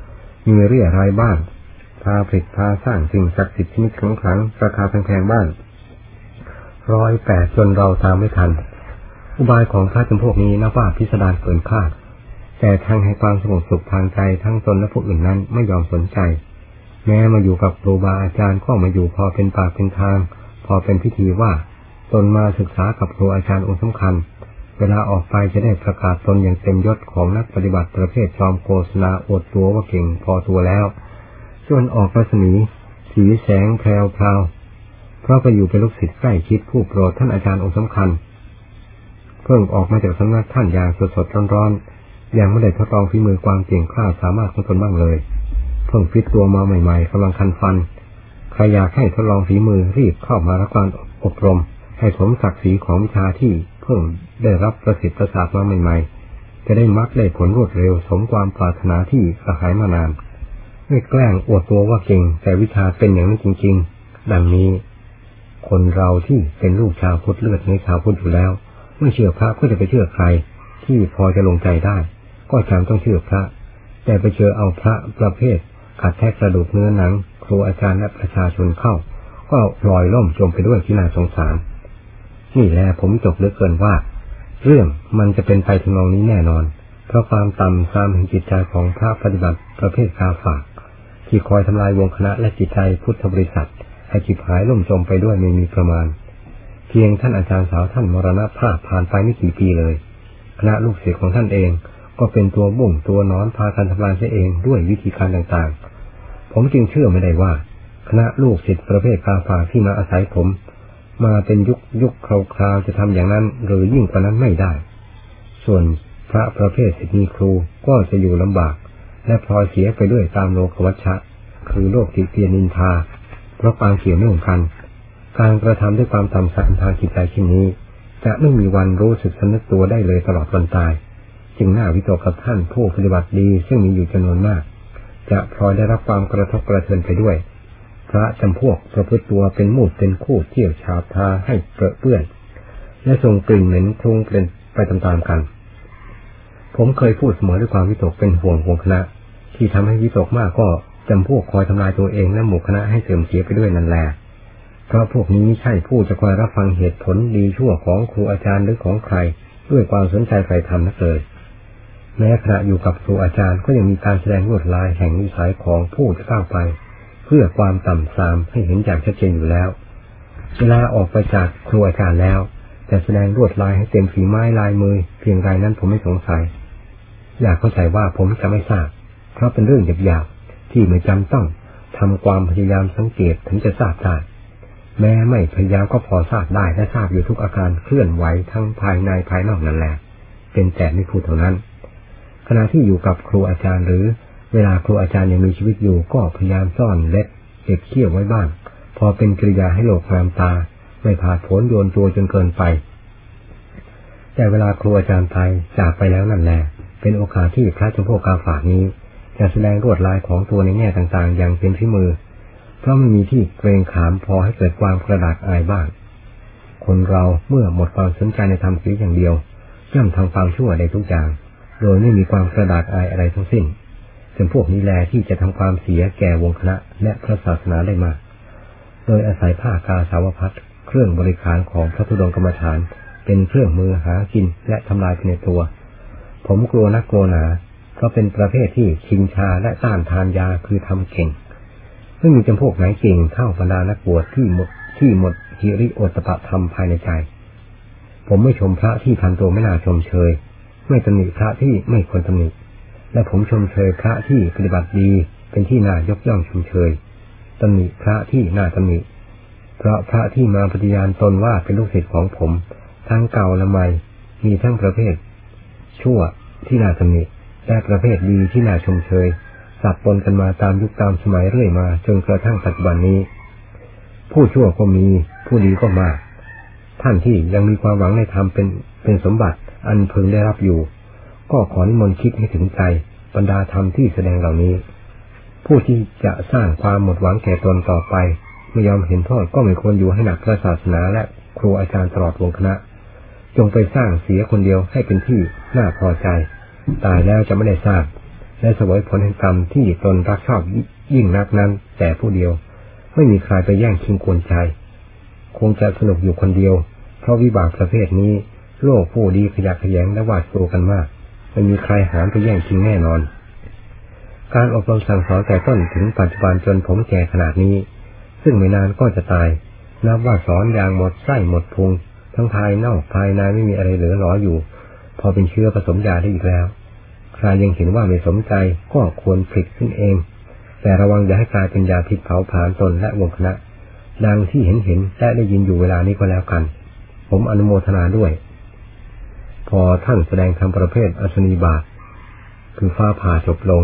มีเรี่ยรายบ้าง พาผลิตพาสร้างสิ่งศักดิ์สิทธิ์ชนิดขลังขลังราคาแพงๆบ้างร้อยแปดจนเราตามไม่ทัน อุบายของพระจำพวกนี้นับว่าพิสดารเกินคาด แต่ทางให้ความสงบสุขทางใจทั้งตนและผู้อื่นนั้นไม่ยอมสนใจ แม้มาอยู่กับครูบาอาจารย์ก็มาอยู่พอเป็นปากเป็นทาง พอเป็นพิธีว่า ตนมาศึกษากับครูอาจารย์องค์สำคัญ เวลาออกไปจะได้ประกาศตนอย่างเต็มยศของนักปฏิบัติประเภทจอมโฆษณาอวดตัวว่าเก่งพอตัวแล้วส่วนออกรัศมี สีแสงแพรวพราวเพราะไปอยู่เป็นลูกศิษย์ใกล้ชิดผู้โปรดท่านอาจารย์องค์สำคัญ เพิ่งออกมาจากสำนักท่านอย่างสดสดร้อนๆยังไม่ได้ทดลองฝีมือความเก่งกล้าสามารถของตนบ้างเลย เพิ่งฟิตตัวมาใหม่ๆกำลังคันฟันใครอยากให้ทดลองฝีมือรีบเข้ามารับการอบรม ให้สมศักดิ์ศรีของวิชาที่ เพิ่งได้รับประสิทธิ์ประสาทมาใหม่ๆ จะได้มักได้ผลรวดเร็วสมความปรารถนาที่สหายมานานไม่แกล้งอวดตัวว่าเก่ง แต่วิชาเป็นอย่างนั้นจริง ๆ ดังนี้ คนเราที่เป็นลูกชาวพุทธเลือดในชาวพุทธอยู่แล้วไม่เชื่อพระก็จะไปเชื่อใคร ที่พอจะลงใจได้ ก็จำต้องเชื่อพระ แต่ไปเจอเอาพระประเภทขัดแทกกระดูกเนื้อหนัง ครูอาจารย์และประชาชนเข้า ก็ลอยล่มจมไปด้วยที่นาสงสาร นี่แหละผมจบเหลือเกินว่า เรื่องมันจะเป็นไปถึงนองนี้แน่นอน เพราะความต่ำซามแห่งจิตใจของพระปฏิบัติประเภทกาฝาก ที่คอยทำลายวงคณะและจิตใจพุทธบริษัท ให้จิบหายล่มจมไปด้วยไม่มีประมาณ เพียงท่านอาจารย์สาวท่านมรณภาพผ่านไปไม่กี่ปีเลย คณะลูกศิษย์ของท่านเองก็เป็นตัวบุ่งตัวนอนพากันทำลายเสียเองด้วยวิธีการต่างๆ ผมจึงเชื่อไม่ได้ว่า คณะลูกศิษย์ประเภทกาฝากที่มาอาศัยผม มาเป็นยุคยุคคราวๆจะทำอย่างนั้น หรือยิ่งกว่านั้นไม่ได้ ส่วนพระประเภทศิษย์มีครูก็จะอยู่ลำบาก และพลอยเสียไปด้วยตามโลกวัชชะ คือโลกติเตียนินทา เพราะปางเกี่ยวเนื่องกัน การกระทำด้วยความต่ำสันทางจิตใจเช่นนี้ จะไม่มีวันรู้สึกสนึกตัวได้เลยตลอดวันตาย จึงน่าวิตกกับท่านผู้ปฏิบัติดีซึ่งมีอยู่จำนวนมาก จะพลอยได้รับความกระทบกระเทือนไปด้วย พระจำพวกประพฤติตัวเป็นมูดเป็นคู่เที่ยวชาพาให้เปรอะเปื้อน และส่งกลิ่นเหม็นคลุ้งเป็นไปตามๆกัน ผมเคยพูดเสมอด้วยความวิตกเป็นห่วงวงคณะ ที่ทำให้วิตกมากก็จำพวกคอยทำลายตัวเองและหมู่คณะให้เสื่อมเสียไปด้วยนั่นแหละเพราะพวกนี้ไม่ใช่ผู้จะคอยรับฟังเหตุผลดีชั่วของครูอาจารย์หรือของใคร ด้วยความสนใจใฝ่ธรรมนักเลยแม้ขณะอยู่กับครูอาจารย์ก็ยังมีการแสดงลวดลายแห่งนิสัยของผู้จะก้าวไป เพื่อความต่ำทรามให้เห็นอย่างชัดเจนอยู่แล้ว เวลาออกไปจากครูอาจารย์แล้วจะแสดงลวดลายให้เต็มฝีไม้ลายมือ เพียงไรนั้นผมไม่สงสัย อยากเข้าใจว่าผมจะไม่ทราบ เพราะเป็นเรื่องหยาบๆที่ไม่จำต้องทำความพยายามสังเกตถึงจะทราบได้แม้ไม่พยายามก็พอทราบได้และทราบอยู่ทุกอาการเคลื่อนไหวทั้งภายในภายนอกนั่นแหละ เป็นแต่ไม่พูดเท่านั้น ขณะที่อยู่กับครูอาจารย์หรือ เวลาครูอาจารย์ยังมีชีวิตอยู่ก็พยายามซ่อนเล็บเก็บเขี้ยวไว้บ้าง พอเป็นกิริยาให้โลกงามตา ไม่ผาดโผนโยนตัวจนเกินไป แต่เวลาครูอาจารย์ไปจากไปแล้วนั่นแหละเป็นโอกาสที่พระเจ้าพ่อกาฝากนี้จะแสดงรวดลายของตัวในแง่ต่างๆ อย่างเป็นที่มือ เพราะไม่มีที่เกรงขามพอให้เกิดความกระดากอายบ้าง คนเราเมื่อหมดความสนใจในธรรมสีอย่างเดียวย่อมทำความชั่วในทุกอย่าง โดยไม่มีความกระดากอายอะไรทั้งสิ้น เป็นพวกนี้แลที่จะทำความเสียแก่วงคณะและพระศาสนาได้มากโดยอาศัยผ้ากาสาวพัดเครื่องบริการของพระธุดงกรรมฐาน เป็นเครื่องมือหากินและทำลายภายในตัว ผมกลัวนักกลัวหนาเพราะเป็นประเภทที่ชิงชาและต้านทานยาคือทำเก่งไม่มีจำพวกไหนเก่งเท่าบรรดานักบวชที่หมดที่หมดฮิริโอตปะธรรมภายในใจ ผมไม่ชมพระที่ทำตัวไม่น่าชมเชย ไม่ตำหนิพระที่ไม่ควรตำหนิ และผมชมเชยพระที่ปฏิบัติดีเป็นที่น่ายกย่องชมเชยตำหนิพระที่น่าตำหนิเพราะพระที่มาปฏิญาณตนว่าเป็นลูกศิษย์ของผม ทั้งเก่าและใหม่ มีทั้งประเภท ชั่วที่น่าตำหนิและประเภทดีที่น่าชมเชยสับปนกันมาตามยุคตามสมัยเรื่อยมา จนกระทั่งปัจจุบันนี้ ผู้ชั่วก็มี ผู้ดีก็มาก ท่านที่ยังมีความหวังในธรรมเป็นเป็นสมบัติอันพึงได้รับอยู่ ก็ขอนิมนต์คิดให้ถึงใจบรรดาธรรมที่แสดงเหล่านี้ ผู้ที่จะสร้างความหมดหวังแก่ตนต่อไป ไม่ยอมเห็นโทษก็ไม่ควรอยู่ให้หนักพระศาสนาและครูอาจารย์ตลอดวงคณะ จงไปสร้างเสียคนเดียวให้เป็นที่น่าพอใจ ตายแล้วจะไม่ได้สร้างและสวยผลแห่งกรรมที่ตนรักชอบยิ่งนักนั้น แต่ผู้เดียว ไม่มีใครไปแย่งชิงกวนใจ คงจะสนุกอยู่คนเดียว เพราะวิบากประเภทนี้ โลกผู้ดีขยักขยงและวาดโกกันมาก ไม่มีใครหามไปแย่งชิงแน่นอน การอบรมสั่งสอนแต่ต้นถึงปัจจุบันจนผมแก่ขนาดนี้ ซึ่งไม่นานก็จะตาย นับว่าสอนอย่างหมดไส้หมดพุง ทั้งภายนอกภายในไม่มีอะไรเหลือหลออยู่ พอเป็นเชื้อผสมยาได้อีกแล้ว ใครยังเห็นว่าไม่สมใจก็ควรผลิตขึ้นเอง แต่ระวังอย่าให้กลายเป็นยาพิษเผาผลาญตนและวงคณะดังที่เห็นเห็นและได้ยินอยู่เวลานี้ก็แล้วกัน ผมอนุโมทนาด้วย พอท่านแสดงธรรมประเภทอัศนีบาตคือฟ้าผ่าจบลง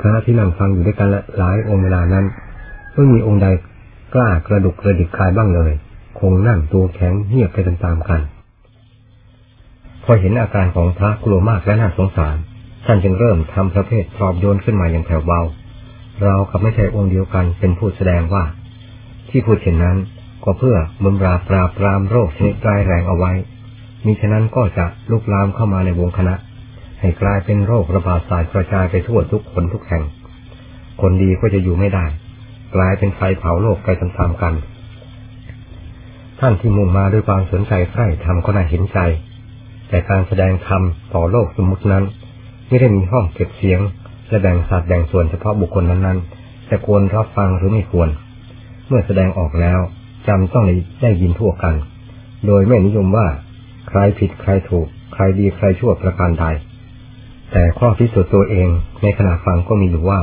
พระที่นั่งฟังอยู่ด้วยกันหลายองค์เวลานั้นไม่มีองค์ใดกล้ากระดุกกระดิกคลายบ้างเลย คงนั่งตัวแข็งเงียบไปตามๆกัน พอเห็นอาการของพระกลัวมากและน่าสงสาร ท่านจึงเริ่มทำประเภทปลอบโยนขึ้นมาอย่างแผ่วเบา เรากับไม่ใช่องค์เดียวกันเป็นผู้แสดงว่า ที่พูดเช่นนั้นก็เพื่อบำราปราบปรามโรคชนิดร้ายแรงเอาไว้ มิฉะนั้นก็จะลุกลามเข้ามาในวงคณะ ให้กลายเป็นโรคระบาดสายกระจายไปทั่วทุกคนทุกแห่ง คนดีก็จะอยู่ไม่ได้ กลายเป็นไฟเผาโลกไปตามๆกัน ท่านที่มุ่งมาด้วยความสนใจใคร่ทำก็น่าเห็นใจ แต่การแสดงธรรมต่อโลกสมมุตินั้น ไม่ได้มีห้องเก็บเสียงและแบ่งสัดแบ่งส่วนเฉพาะบุคคลนั้นๆแต่ควรรับฟังหรือไม่ควร เมื่อแสดงออกแล้วจำต้องได้ยินทั่วกัน โดยไม่นิยมว่า ใครผิดใครถูก ใครดีใครชั่วประการใด แต่ข้อพิสูจน์ตัวเองในขณะฟังก็มีอยู่ว่า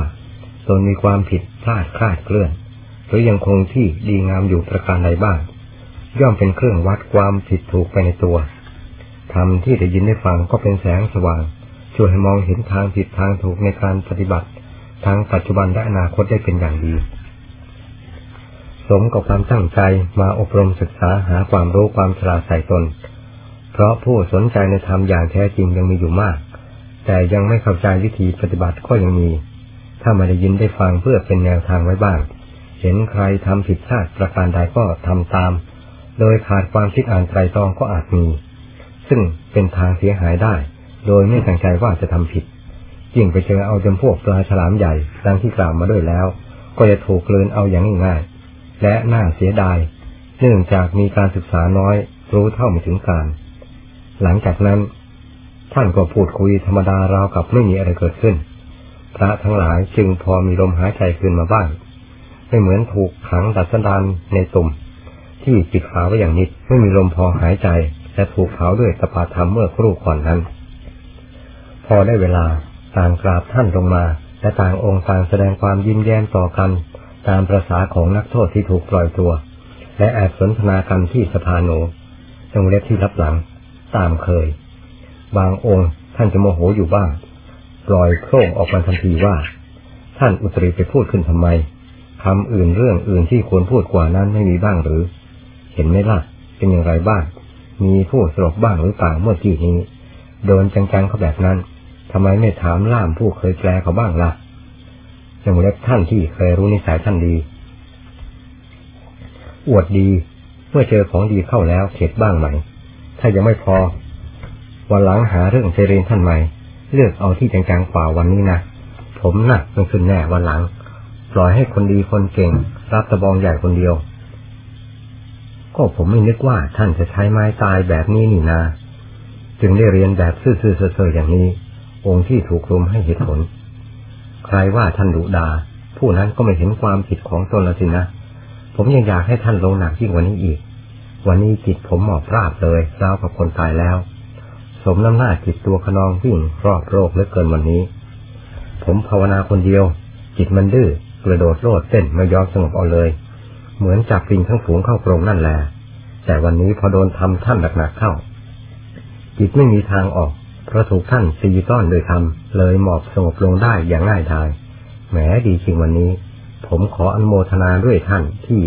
ตนมีความผิดพลาดคลาดเคลื่อน หรือยังคงที่ดีงามอยู่ประการใดบ้าง ย่อมเป็นเครื่องวัดความผิดถูกไปในตัวธรรมที่ได้ยินได้ฟังก็เป็นแสงสว่าง ช่วยให้มองเห็นทางผิดทางถูกในการปฏิบัติทั้งปัจจุบันและอนาคตได้เป็นอย่างดี สมกับความตั้งใจมาอบรมศึกษาหาความรู้ความฉลาดใส่ตน เพราะผู้สนใจในธรรมอย่างแท้จริงยังมีอยู่มาก แต่ยังไม่เข้าใจวิธีปฏิบัติก็ยังมี ถ้าม่ได้ยินได้ฟังเพื่อเป็นแนวทางไว้บ้าง เห็นใครทำผิดพลาดประการใดก็ทำตาม โดยขาดความคิดอ่านไตรตรองก็อาจมี ซึ่งเป็นทางเสียหายได้ โดยไม่ตั้งใจว่าจะทำผิดยิ่งไปเจอเอาจำพวกปลาฉลามใหญ่ดังที่กล่าวมาด้วยแล้ว ก็จะถูกเกลืนเอาอย่างง่ายและน่าเสียดาย เนื่องจากมีการศึกษาน้อย รู้เท่าไม่ถึงการ หลังจากนั้น ท่านก็พูดคุยธรรมดาราวกับไม่มีอะไรเกิดขึ้น พระทั้งหลายจึงพอมีลมหายใจขึ้นมาบ้าง ไม่เหมือนถูกขังดัดสันดานในตุ่ม ที่ปิดฝาไว้อย่างนิดไม่มีลมพอหายใจและถูกเผาด้วยตปาธรรมเมื่อครู่ก่อนนั้น พอได้เวลาต่างกราบท่านลงมา และต่างองค์ต่างแสดงความยิ้มแย้มต่อกัน ตามประษาของนักโทษที่ถูกปล่อยตัว และแอบสนทนากันที่สภาโนตรงเล็บที่รับหลัง ตามเคย บางองค์ท่านจะโมโหอยู่บ้างปล่อยโคร่งออกมาทันทีว่า ท่านอุตริไปพูดขึ้นทำไมคำอื่นเรื่องอื่นที่ควรพูดกว่านั้นไม่มีบ้างหรือ เห็นไหมล่ะ เป็นอย่างไรบ้าง มีผู้สลบบ้างหรือเปล่าเมื่อกี้นี้ โดนจังๆเขาแบบนั้นทำไมไม่ถามล่ามผู้เคยแปลเขาบ้างล่ะยังเล็บท่านที่เคยรู้นิสัยท่านดี อวดดี เมื่อเจอของดีเข้าแล้วเข็ดบ้างไหม ถ้ายังไม่พอ วันหลังหาเรื่องเจริญท่านใหม่ เลือกเอาที่จังๆกว่าวันนี้นะ ผมนะ่ะมันขึ้นแน่วันหลัง ปล่อยให้คนดีคนเก่ง รับตะบองใหญ่คนเดียว ก็ผมไม่นึกว่าท่านจะใช้ไม้ตายแบบนี้นี่นาจึงได้เรียนแบบซื่อๆเซอๆอย่างนี้ องค์ที่ถูกรุมให้เหตุผล ใครว่าท่านดุดา ผู้นั้นก็ไม่เห็นความผิดของตนละสินะ ผมยังอยากให้ท่านลงหนักยิ่งกว่านี้อีก วันนี้จิตผมหมอบราบเลยราวกับคนตายแล้ว สมน้ำหน้าจิตตัวขนองวิ่งรอบโรคเหลือเกินวันนี้ ผมภาวนาคนเดียว จิตมันดื้อกระโดดโลดเต้นไม่ยอมสงบเอาเลย เหมือนจับปิงทั้งฝูงเข้ากรงนั่นแหละแต่วันนี้พอโดนทำท่านหนักๆเข้า จิตไม่มีทางออกเพราะถูกท่านตีต้อนโดยธรรมเลยหมอบสงบลงได้อย่างง่ายดายแหมดีจริงวันนี้ ผมขออนุโมทนาด้วยท่านที่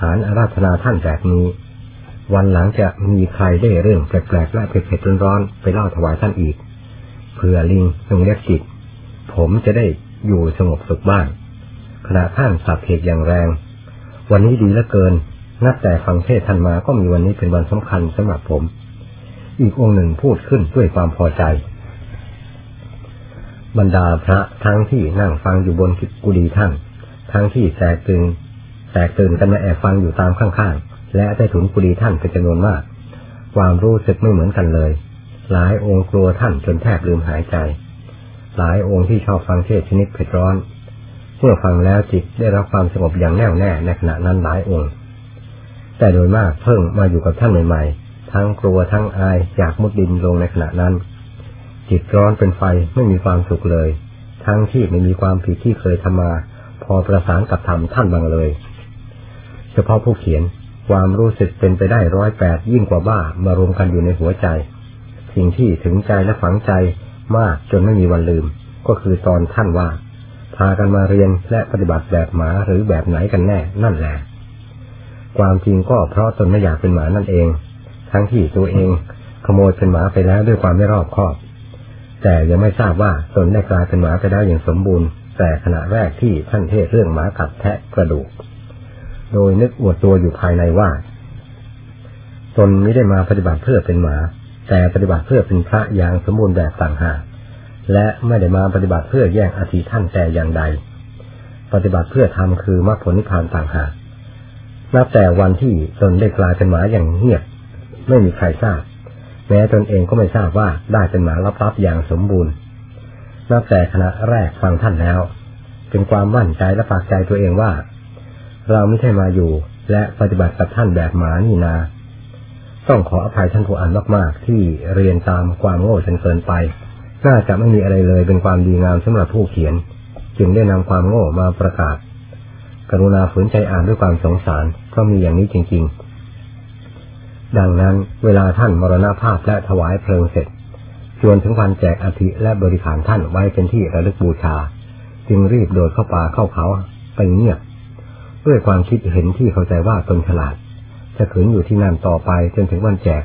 หารอาราธนาท่านแบบนี้ วันหลังจะมีใครได้เรื่องแปลกๆและเผ็ดๆร้อนๆไปเล่าถวายท่านอีกเพื่อลิงลงเล็กจิต ผมจะได้อยู่สงบสุขบ้างขณะท่านสับเหตุอย่างแรง วันนี้ดีเหลือเกิน นับแต่ฟังเทศท่านมาก็มีวันนี้เป็นวันสำคัญสำหรับผม อีกองค์หนึ่งพูดขึ้นด้วยความพอใจ บรรดาพระทั้งที่นั่งฟังอยู่บนกุฏิท่าน ทั้งที่แตกตื่นแตกตื่นกันมาแอบฟังอยู่ตามข้างๆ และได้ถุนกุฏิท่านเป็นจำนวนมาก ความรู้สึกไม่เหมือนกันเลย หลายองค์กลัวท่านจนแทบลืมหายใจ หลายองค์ที่ชอบฟังเทศชนิดเผ็ดร้อน เมื่อฟังแล้วจิตได้รับความสงบอย่างแน่วแน่ในขณะนั้นหลายองค์ แต่โดยมากเพิ่งมาอยู่กับท่านใหม่ๆ ทั้งกลัวทั้งอายอยากมุดดินลงในขณะนั้น จิตร้อนเป็นไฟไม่มีความสุขเลย ทั้งที่ไม่มีความผิดที่เคยทำมา พอประสานกับธรรมท่านบางเลย เฉพาะผู้เขียน ความรู้สึกเป็นไปได้ร้อยแปดยิ่งกว่าบ้ามารวมกันอยู่ในหัวใจ สิ่งที่ถึงใจและฝังใจมากจนไม่มีวันลืม ก็คือตอนท่านว่า พากันมาเรียนและปฏิบัติแบบหมาหรือแบบไหนกันแน่นั่นแหละ ความจริงก็เพราะตนไม่อยากเป็นหมานั่นเอง ทั้งที่ตัวเองขโมยเป็นหมาไปแล้วด้วยความไม่รอบคอบ แต่ยังไม่ทราบว่าตนได้กลายเป็นหมาไปแล้วอย่างสมบูรณ์ แต่ขณะแรกที่ท่านเทศเรื่องหมากัดแทะกระดูก โดยนึกอวดตัวอยู่ภายในว่า ตนไม่ได้มาปฏิบัติเพื่อเป็นหมา แต่ปฏิบัติเพื่อเป็นพระอย่างสมบูรณ์แบบต่างหากและไม่ได้มาปฏิบัติเพื่อแย่งอธิท่านแต่อย่างใด ปฏิบัติเพื่อทำคือมรรคผลนิพพานต่างหากนับแต่วันที่ตนได้กลายเป็นหมาอย่างเงียบไม่มีใครทราบ แม้ตนเองก็ไม่ทราบว่าได้เป็นหมาลับๆอย่างสมบูรณ์ นับแต่ขณะแรกฟังท่านแล้ว เป็นความมั่นใจและปากใจตัวเองว่า เราไม่ใช่มาอยู่ และปฏิบัติกับท่านแบบหมานี่นา ต้องขออภัยท่านผู้อ่านมากๆ ที่เรียนตามความโง่จนเกินไป น่าจะไม่มีอะไรเลยเป็นความดีงามสำหรับผู้เขียน จึงได้นำความโง่มาประกาศ กรุณาฝืนใจอ่านด้วยความสงสารเพราะมีอย่างนี้จริง ๆ ดังนั้นเวลาท่านมรณภาพและถวายเพลิงเสร็จจวนถึงวันแจกอาทิและบริขารท่านไว้เป็นที่ระลึกบูชา จึงรีบโดดเข้าป่าเข้าเขาไปเงียบ ด้วยความคิดเห็นที่เข้าใจว่าตนฉลาด จะขืนอยู่ที่นั่นต่อไปจนถึงวันแจก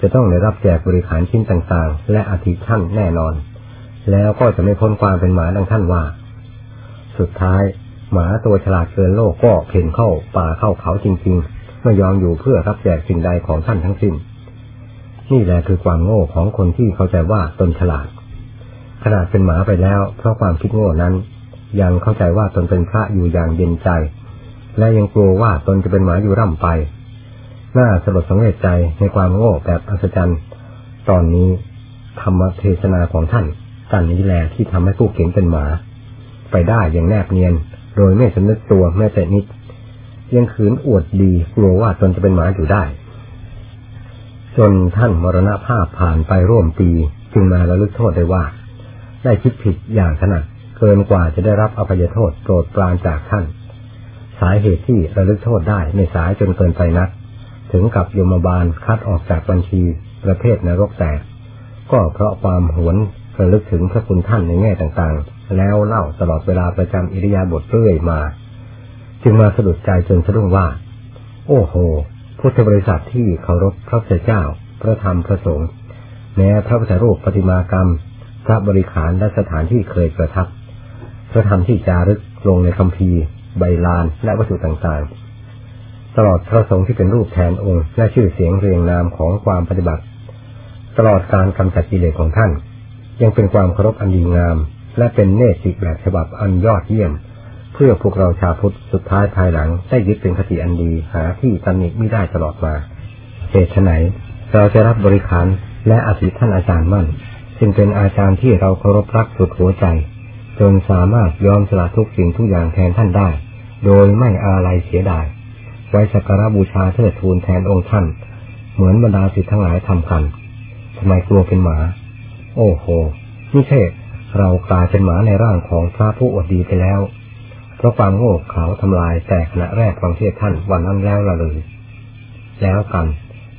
จะต้องได้รับแจกบริขารชิ้นต่างๆ และอาทิท่านแน่นอน แล้วก็จะไม่พ้นความเป็นหมาดังท่านว่า สุดท้าย หมาตัวฉลาดเกินโลกก็เพ่นเข้าป่าเข้าเขาจริงๆ ไม่ยอมอยู่เพื่อรับแจกสิ่งใดของท่านทั้งสิ้น นี่แหละคือความโง่ของคนที่เข้าใจว่าตนฉลาด ขนาดเป็นหมาไปแล้ว เพราะความคิดโง่นั้น ยังเข้าใจว่าตนเป็นพระอยู่อย่างเย็นใจ และยังกลัวว่าตนจะเป็นหมาอยู่ร่ำไป น่าสลดสังเวชใจในความโง่แบบอัศจรรย์ ตอนนี้ธรรมเทศนาของท่านกันนี้แหละที่ทำให้ผู้เก่งเป็นหมา ไปได้อย่างแนบเนียน โดยไม่สำนึกตัวแม้แต่นิด ยังขืนอวดดีกลัวว่าตนจะเป็นหมาอยู่ได้ จนท่านมรณภาพผ่านไปร่วมปีจึงมาระลึกโทษได้ว่า ได้คิดผิดอย่างขนาดเกินกว่าจะได้รับอภัยโทษโปรดปรานจากท่าน สาเหตุที่ระลึกโทษได้ในสายจนเกินไปนัก ถึงกับยมบาลคัดออกจากบัญชีประเภทนรกแตก ก็เพราะความหวนระลึกถึงพระคุณท่านในแง่ต่างๆ แล้วเล่าตลอดเวลาประจำอิริยาบถเรื่อยมา จึงมาสะดุดใจจนสะดุ้งว่า โอ้โห พุทธบริษัทที่เคารพพระพุทธเจ้า พระธรรมพระสงฆ์แม้พระพุทธรูปปฏิมากรรม พระบริขารและสถานที่เคยประทับ พระธรรมที่จารึกลงในคำพี ใบลานและวัตถุต่างๆ ตลอดพระสงฆ์ที่เป็นรูปแทนองค์ และชื่อเสียงเรียงนามของความปฏิบัติ ตลอดการกำจัดกิเลสของท่าน ยังเป็นความเคารพอันดีงาม และเป็นเนติแบบฉบับอันยอดเยี่ยม เพื่อพวกเราชาวพุทธสุดท้ายภายหลังได้ยึดเป็นคติอันดีหาที่ตำหนิไม่ได้ตลอดมาเหตุไหนเราจะรับบริขารและอธิท่านอาจารย์มั่นซึ่งเป็นอาจารย์ที่เราเคารพรักสุดหัวใจ จนสามารถยอมสละทุกสิ่งทุกอย่างแทนท่านได้ โดยไม่อาลัยเสียดาย ไว้สักการบูชาเทิดทูนแทนองค์ท่าน เหมือนบรรดาศิษย์ทั้งหลายทำกันทำไมกลัวเป็นหมา โอ้โหนี่เทศเรากลายเป็นหมาในร่างของพระผู้อดดีไปแล้ว เพราะความโง่เขาทำลายแต่ขณะแรกฟังเทศท่านวันนั้นแล้วละเลยแล้วกัน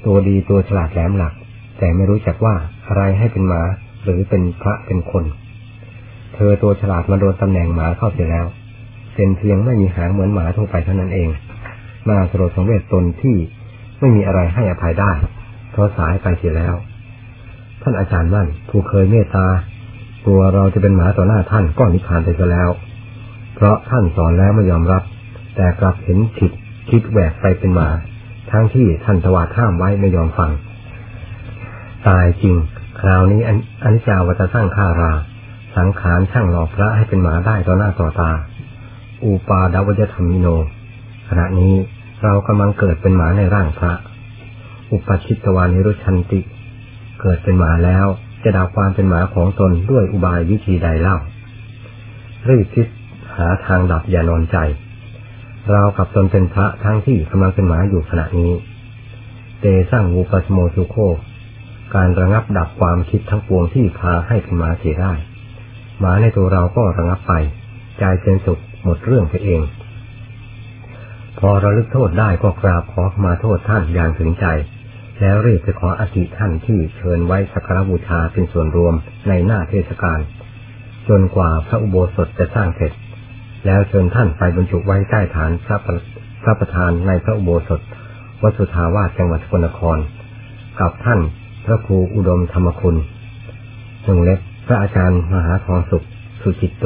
ตัวดีตัวฉลาดแหลมหลัก แต่ไม่รู้จักว่าอะไรให้เป็นหมาหรือเป็นพระเป็นคน เธอตัวฉลาดมาโดนตำแหน่งหมาเข้าเสียแล้ว เป็นเพียงไม่มีหางเหมือนหมาทั่วไปเท่านั้นเองมาสลดสังเวชตนที่ไม่มีอะไรให้อภัยได้เพราะสายไปเสียแล้ว ท่านอาจารย์มั่นผู้เคยเมตตากลัวเราจะเป็นหมาต่อหน้าท่านก็นิพพานไปซะแล้ว เพราะท่านสอนแล้วไม่ยอมรับ แต่กลับเห็นผิดคิดแหวกไปเป็นหมา ทั้งที่ท่านสวาดห้ามไว้ไม่ยอมฟัง ตายจริง คราวนี้อนิจจาวัตสร้างฆารา สังขารช่างหลอกพระให้เป็นหมาได้ต่อหน้าต่อตา อุปาดาวจธรรมิโน ขณะนี้เรากำลังเกิดเป็นหมาในร่างพระ อุปชิตวานิรุชันติ เกิดเป็นหมาแล้วจะดับความเป็นหมาของตนด้วยอุบายวิธีใดเล่า รีบคิดหาทางดับอย่านอนใจ เรากับตนเป็นพระทั้งที่กำลังเป็นหมาอยู่ขณะนี้ เตสร้างวูปัสโมสุโค การระงับดับความคิดทั้งปวงที่พาให้เป็นหมาเสียได้ หมาในตัวเราก็ระงับไป ใจเป็นสุข หมดเรื่องไปเอง พอระลึกโทษได้ก็กราบขอมาโทษท่านอย่างถึงใจ แล้วรีบไปขออธิท่านที่เชิญไว้สักการบูชาเป็นส่วนรวมในหน้าเทศกาลจนกว่าพระอุโบสถจะสร้างเสร็จ แล้วเชิญท่านไปบรรจุไว้ใต้ฐานพระพระประธานในพระอุโบสถวัดสุทาวาสจังหวัดสกลนคร กับท่านพระครูอุดมธรรมคุณหนึ่งเล็กพระอาจารย์มหาทองสุข สุจิตโต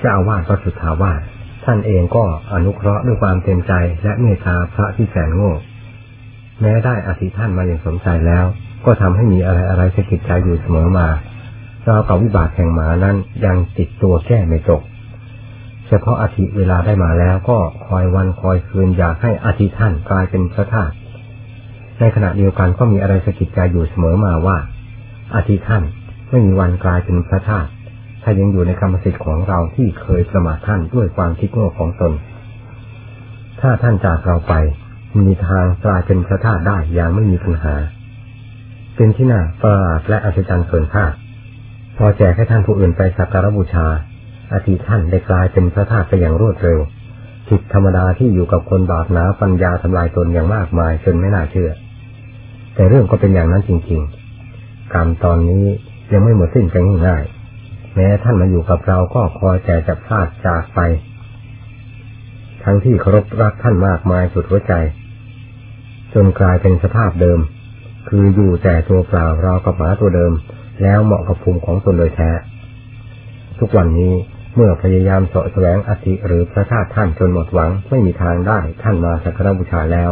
เจ้าอาวาสวัดสุทธาวาสท่านเองก็อนุเคราะห์ด้วยความเต็มใจและเมตตาพระที่แสนโง่ แม้ได้อธิท่านมาอย่างสมใจแล้ว ก็ทำให้มีอะไรอะไรสะกิดใจอยู่เสมอมาเรากับวิบากแห่งหมานั้นยังติดตัวแก้ไม่จบเฉพาะอาทิเวลาได้มาแล้วก็คอยวันคอยคืนอยากให้อาทิท่านกลายเป็นพระธาตุในขณะเดียวกันก็มีอะไรสะกิดใจอยู่เสมอมาว่าอาทิท่านไม่มีวันกลายเป็นพระธาตุ ถ้ายังอยู่ในกรรมสิทธิ์ของเราที่เคยประมาทท่านด้วยความคิดโง่ของตน ถ้าท่านจากเราไป มีทางกลายเป็นพระธาตุได้อย่างไม่มีปัญหา เป็นที่น่าประหลาดและอัศจรรย์เกินคาดพอแจกให้ท่านผู้อื่นไปสักการบูชาอาทิท่านได้กลายเป็นพระธาตุไปอย่างรวดเร็วจิตธรรมดาที่อยู่กับคนบาปหนาปัญญาทำลายตนอย่างมากมายจนไม่น่าเชื่อ แต่เรื่องก็เป็นอย่างนั้นจริง ๆ กรรมตอนนี้ยังไม่หมดสิ้นไปง่ายๆ แม้ท่านมาอยู่กับเราก็คอยแต่จะพลาดจากไป ทั้งที่เคารพรักท่านมากมายสุดหัวใจ จนกลายเป็นสภาพเดิม คืออยู่แต่ตัวเปล่าเรากับหมาตัวเดิม แล้วเหมาะกับภูมิของตนโดยแท้ ทุกวันนี้เมื่อพยายามเสาะแสวงอธิหรือพระธาตุท่านจนหมดหวังไม่มีทางได้ท่านมาสักการบูชาแล้ว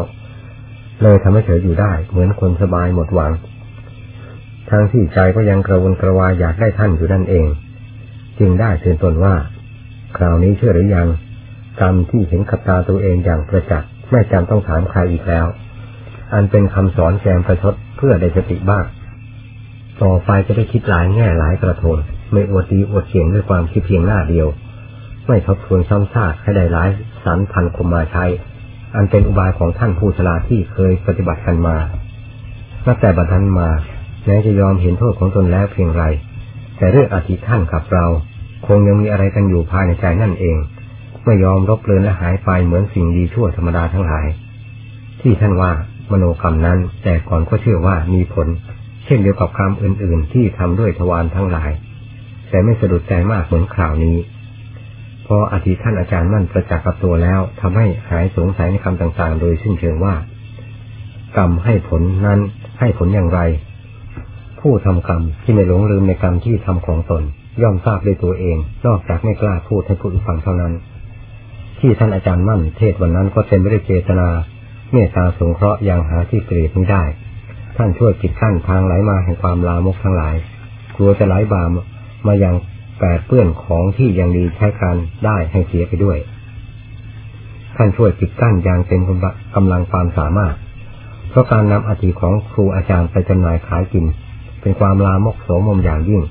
เลยทำให้เฉยอยู่ได้เหมือนคนสบายหมดหวังทางที่ใจก็ยังกระวนกระวายอยากได้ท่านอยู่นั่นเอง จึงได้เตือนตนว่า คราวนี้เชื่อหรือยังกรรมที่เห็นขับตาตัวเองอย่างประจักษ์ไม่จำต้องถามใครอีกแล้ว อันเป็นคำสอนแกมประชดเพื่อได้สติบ้างต่อไปจะได้คิดหลายแง่หลายกระทนไม่อวดดีอวดเสียงด้วยความคิดเพียงหน้าเดียว ไม่ทบทวนซ้ำซากให้ได้หลายสารพันคมมาใช้ อันเป็นอุบายของท่านผู้ฉลาที่เคยปฏิบัติกันมาตั้งแต่บัดนั้นมาแม้จะยอมเห็นโทษของตนแล้วเพียงไร แต่เรื่องอธิท่านกับเรา คงยังมีอะไรกันอยู่ภายในใจนั่นเองไม่ยอมรบเลือนและหายไปเหมือนสิ่งดีชั่วธรรมดาทั้งหลาย ที่ท่านว่ามโนกรรมนั้น แต่ก่อนก็เชื่อว่ามีผล เช่นเดียวกับกรรมอื่น ๆ ที่ทำด้วยทวารทั้งหลาย แต่ไม่สะดุดใจมากเหมือนข่าวนี้ พออธิท่านอาจารย์มั่นประจักษ์กับตัวแล้วทำให้หายสงสัยในคำต่างๆ โดยสิ้นเชิงว่า กรรมให้ผลนั้นให้ผลอย่างไร ผู้ทำกรรมที่ไม่หลงลืมในกรรมที่ทำของตน ย่อมทราบด้วยตัวเอง นอกจากไม่กล้าพูดให้ผู้อื่นฟังเท่านั้น ที่ท่านอาจารย์มั่นเทศวันนั้นก็เต็มไปด้วยเจตนา เมตตาสงเคราะห์อย่างหาที่เกลียดไม่ได้ ท่านช่วยปิดกั้นทางไหลมาแห่งความลามกทั้งหลาย กลัวจะไหลบามมาอย่างแปดเปื้อนของที่ยังดีใช้การได้ให้เสียไปด้วย ท่านช่วยปิดกั้นอย่างเต็มกำลังความสามารถ เพราะการนำอธิของครูอาจารย์ไปจำหน่ายขายกิน เป็นความลามกโสมมอย่างยิ่ง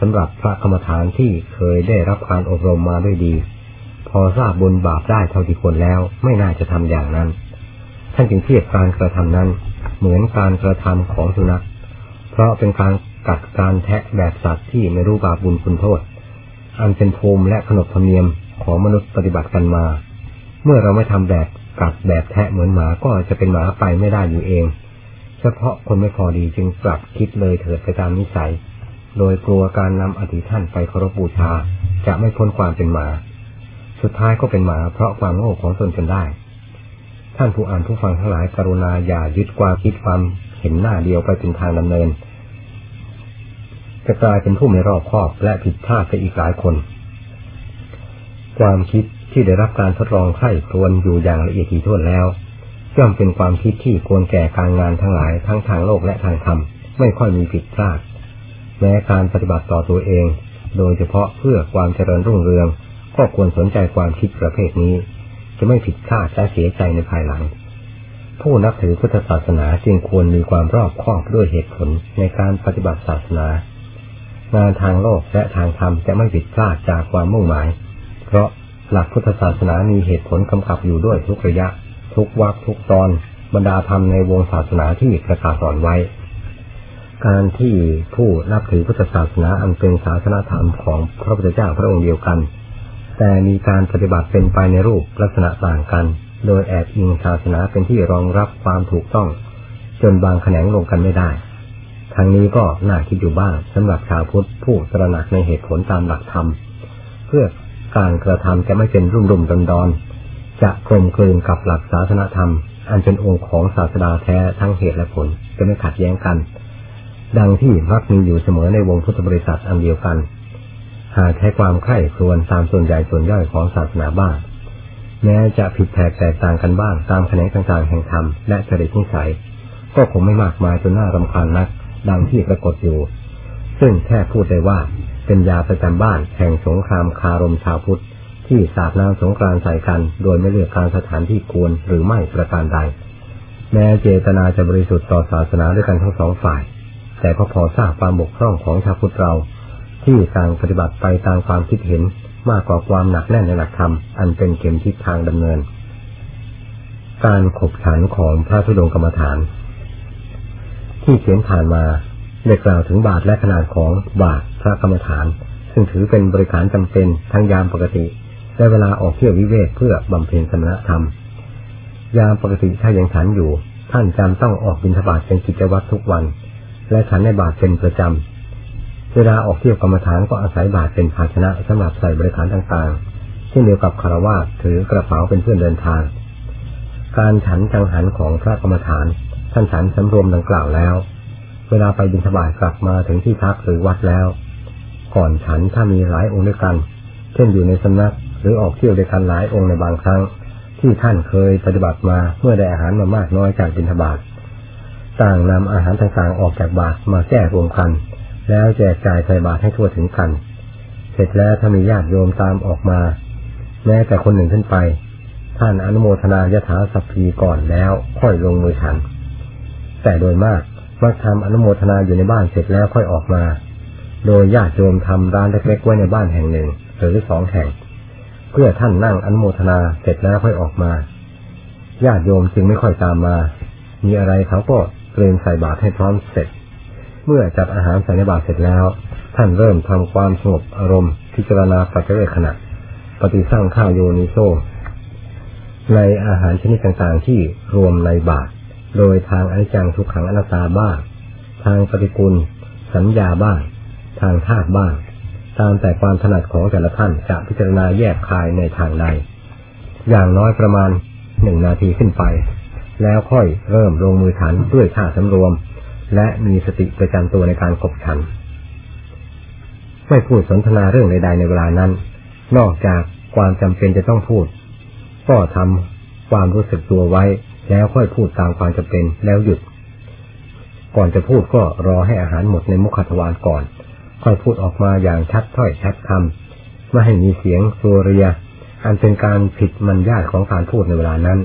สำหรับพระกรรมฐานที่เคยได้รับการอบรมมาด้วยดี พอทราบบุญบาปได้เท่าที่ควรแล้วไม่น่าจะทำอย่างนั้น ท่านจึงเทียบการกระทำนั้น เหมือนการกระทำของสุนัข เพราะเป็นการกัดการแทะแบบสัตว์ที่ไม่รู้บาปบุญคุณโทษ อันเป็นภูมิและขนบธรรมเนียมของมนุษย์ปฏิบัติกันมา เมื่อเราไม่ทำแบบกัดแบบแทะเหมือนหมาก็จะเป็นหมาไปไม่ได้อยู่เอง เฉพาะคนไม่พอดีจึงกลับคิดเลยเถิดไปตามนิสัย โดยกลัวการนำอธิท่านไปเคารพบูชา จะไม่พ้นความเป็นหมา สุดท้ายก็เป็นหมาเพราะความโง่ของตนจนได้ ท่านผู้อ่านผู้ฟังทั้งหลายกรุณาอย่ายึดความคิดความเห็นหน้าเดียวไปเป็นทางดำเนิน จะกลายเป็นผู้ไม่รอบคอบและผิดพลาดไปอีกหลายคน ความคิดที่ได้รับการทดลองไข้ครวนอยู่อย่างละเอียดถี่ถ้วนแล้ว ย่อมเป็นความคิดที่ควรแก่การงานทั้งหลายทั้งทางโลกและทางธรรมไม่ค่อยมีผิดพลาด แม้การปฏิบัติต่อตัวเอง โดยเฉพาะเพื่อความเจริญรุ่งเรือง ก็ควรสนใจความคิดประเภทนี้ จะไม่ผิดพลาดและเสียใจในภายหลัง ผู้นับถือพุทธศาสนาจึงควรมีความรอบคอบด้วยเหตุผลในการปฏิบัติศาสนา งานทางโลกและทางธรรมจะไม่ผิดพลาดจากความมุ่งหมาย เพราะหลักพุทธศาสนามีเหตุผลกำกับอยู่ด้วยทุกระยะ ทุกวักทุกตอนบรรดาธรรมในวงศาสนาที่ประกาศสอนไว้ การที่ผู้นับถือพุทธศาสนาอันเป็นศาสนาธรรมของพระพุทธเจ้าพระองค์เดียวกัน แต่มีการปฏิบัติเป็นไปในรูปลักษณะต่างกัน โดยแอบอิงศาสนาเป็นที่รองรับความถูกต้อง จนบางแขนงลงกันไม่ได้ทางนี้ก็น่าคิดอยู่บ้างสำหรับชาวพุทธผู้ตระหนักในเหตุผลตามหลักธรรม เพื่อการกระทำจะไม่เป็นรุ่มรุ่มดอนดอน จะกลมกลืนกับหลักศาสนธรรม อันเป็นองค์ของศาสดาแท้ทั้งเหตุและผลจะไม่ขัดแย้งกัน ดังที่มักมีอยู่เสมอในวงพุทธบริษัทอันเดียวกัน หากใช้ความไข้ครวนตามส่วนใหญ่ส่วนย่อยของศาสนาบ้าง แม้จะผิดแผกแตกต่างกันบ้างตามแขนงต่างๆแห่งธรรมและจริตนิสัย ก็คงไม่มากมายจนน่ารำคาญนัก ดังที่ปรากฏอยู่ ซึ่งแค่พูดได้ว่าเป็นยาประจำบ้านแห่งสงครามคารมชาวพุทธ ที่สาดน้ำสงกรานใส่กัน โดยไม่เลือกการสถานที่ควรหรือไม่ประการใด แม้เจตนาจะบริสุทธิ์ต่อศาสนาด้วยกันทั้งสองฝ่าย แต่ก็พอทราบความบกพร่องของชาวพุทธเรา ที่ต่างปฏิบัติไปตามความคิดเห็นมากกว่าความหนักแน่นในหลักธรรม อันเป็นเกณฑ์ทิศทางดำเนิน การขบฉันของพระธุดงกรรมฐาน ที่เขียนผ่านมาได้กล่าวถึงบาทและขนาดของบาทพระกรรมฐาน ซึ่งถือเป็นบริการจำเป็นทั้งยามปกติ และเวลาออกเที่ยววิเวกเพื่อบำเพ็ญสมณธรรม ยามปกติถ้ายังฉันอยู่ ท่านจำต้องออกบิณฑบาตเป็นกิจวัตรทุกวัน และฉันในบาตรเป็นประจำ เวลาออกเที่ยวกรรมฐานก็อาศัยบาตรเป็นภาชนะสำหรับใส่บริการต่างๆเช่นเดียวกับคารวะถือกระเป๋าเป็นเพื่อนเดินทาง การฉันจังหันของพระกรรมฐาน ท่านฉันสำรวมดังกล่าวแล้ว เวลาไปบิณฑบาตกลับมาถึงที่พักหรือวัดแล้ว ก่อนฉันถ้ามีหลายองค์ด้วยกัน เช่นอยู่ในสำนัก รือออกเที่ยวด้วยกันหลายองค์ในบางครั้ง ที่ท่านเคยปฏิบัติมาเมื่อได้อาหารมามากน้อยจากบิณฑบาตต่างนำอาหารต่างๆออกจากบาตรมาแก้รวมกัน แล้วแจกจ่ายใส่บาตรให้ทั่วถึงกัน เสร็จแล้วถ้ามีญาติโยมตามออกมา แม้แต่คนหนึ่งขึ้นไป ท่านอนุโมทนายถาสัพพีก่อนแล้วค่อยลงมือฉัน แต่โดยมากมักทำอนุโมทนาอยู่ในบ้านเสร็จแล้วค่อยออกมา โดยญาติโยมทำร้านเล็กๆไว้ในบ้านแห่งหนึ่ง หรือสองแห่ง พื่อท่านนั่งอนุโมทนาเสร็จแล้วค่อยออกมาญาติโยมจึงไม่ค่อยตามมา มีอะไรเขาก็เตรียมใส่บาตรให้พร้อมเสร็จ เมื่อจัดอาหารใส่ในบาตรเสร็จแล้ว ท่านเริ่มทำความสงบอารมณ์ พิจารณาปัจเจกขณะ ปฏิสั่งข้าวโยนิโซในอาหารชนิดต่างๆที่รวมในบาตรโดยทางอนิจจังทุกขังอนัตตาบ้าง ทางปฏิกุลสัญญาบ้าง ทางธาตุบ้าง ตามแต่ความถนัดของแต่ละท่านจะพิจารณาแยกคายในทางใด อย่างน้อยประมาณหนึ่งนาทีขึ้นไป แล้วค่อยเริ่มลงมือฉันด้วยท่าสำรวม และมีสติประจำตัวในการขบฉัน ไม่พูดสนทนาเรื่องใดๆในเวลานั้น นอกจากความจำเป็นจะต้องพูด ก็ทำความรู้สึกตัวไว้ แล้วค่อยพูดตามความจำเป็นแล้วหยุด ก่อนจะพูดก็รอให้อาหารหมดในมุขทวารก่อน ค่อยพูดออกมาอย่างชัดถ้อยชัดคำไม่ให้มีเสียงโซเรีย อันเป็นการผิดมันญาติของการพูดในเวลานั้น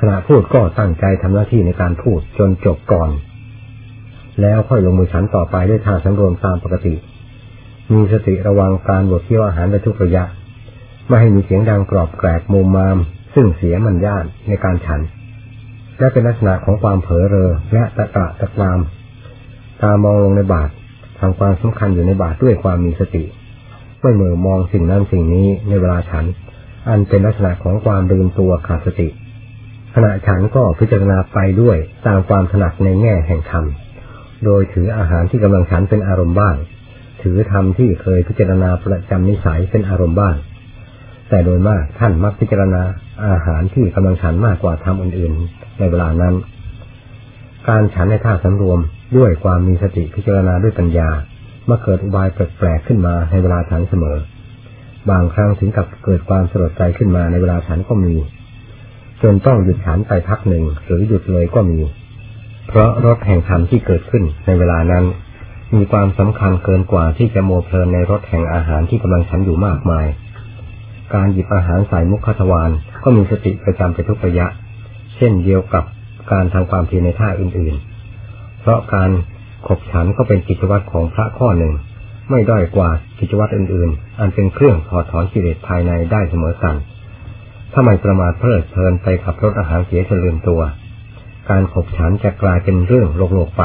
ขณะพูดก็ตั้งใจทำหน้าที่ในการพูดจนจบก่อน แล้วค่อยลงมือฉันต่อไปด้วยท่าสำรวมตามปกติ มีสติระวังการบดเคี้ยวอาหารในทุกระยะ ไม่ให้มีเสียงดังกรอบแกรกมุมมาม ซึ่งเสียมันญาติในการฉันและเป็นลักษณะของความเผลอเรอและตะกะตะกรามตามองลงในบาต รทำความสำคัญอยู่ในบาตรด้วยความมีสติไม่เหม่อมองสิ่งนั้นสิ่งนี้ในเวลาฉัน อันเป็นลักษณะของความลืมตัวขาดสติ ขณะฉันก็พิจารณาไปด้วยตามความถนัดในแง่แห่งธรรม โดยถืออาหารที่กำลังฉันเป็นอารมณ์บ้าง ถือธรรมที่เคยพิจารณาประจำนิสัยเป็นอารมณ์บ้าง แต่โดยมากท่านมักพิจารณาอาหารที่กำลังฉันมากกว่าธรรมอื่น ๆ ในเวลานั้น การฉันในท่าสำรวม ด้วยความมีสติพิจารณาด้วยปัญญาเมื่อเกิดอุบายแปลกๆขึ้นมาในเวลาฉันเสมอ บางครั้งถึงกับเกิดความสลดใจขึ้นมาในเวลาฉันก็มี จนต้องหยุดฉันไปพักหนึ่งหรือหยุดเลยก็มี เพราะรสแห่งธรรมที่เกิดขึ้นในเวลานั้น มีความสำคัญเกินกว่าที่จะโมเพลินในรสแห่งอาหารที่กำลังฉันอยู่มากมาย การหยิบอาหารใส่มุขทวารก็มีสติประจำไปทุกระยะ เช่นเดียวกับการทำความเพียรในท่าอื่นๆ เพราะการขบฉันก็เป็นกิจวัตรของพระข้อหนึ่ง ไม่ด้อยกว่ากิจวัตรอื่นๆ อันเป็นเครื่องถอดถอนกิเลสภายในได้เสมอกัน ถ้าไม่ประมาทเพลิดเพลินไปขับรถอาหารเสียจนลืมตัว การขบฉันจะกลายเป็นเรื่องโลกๆไป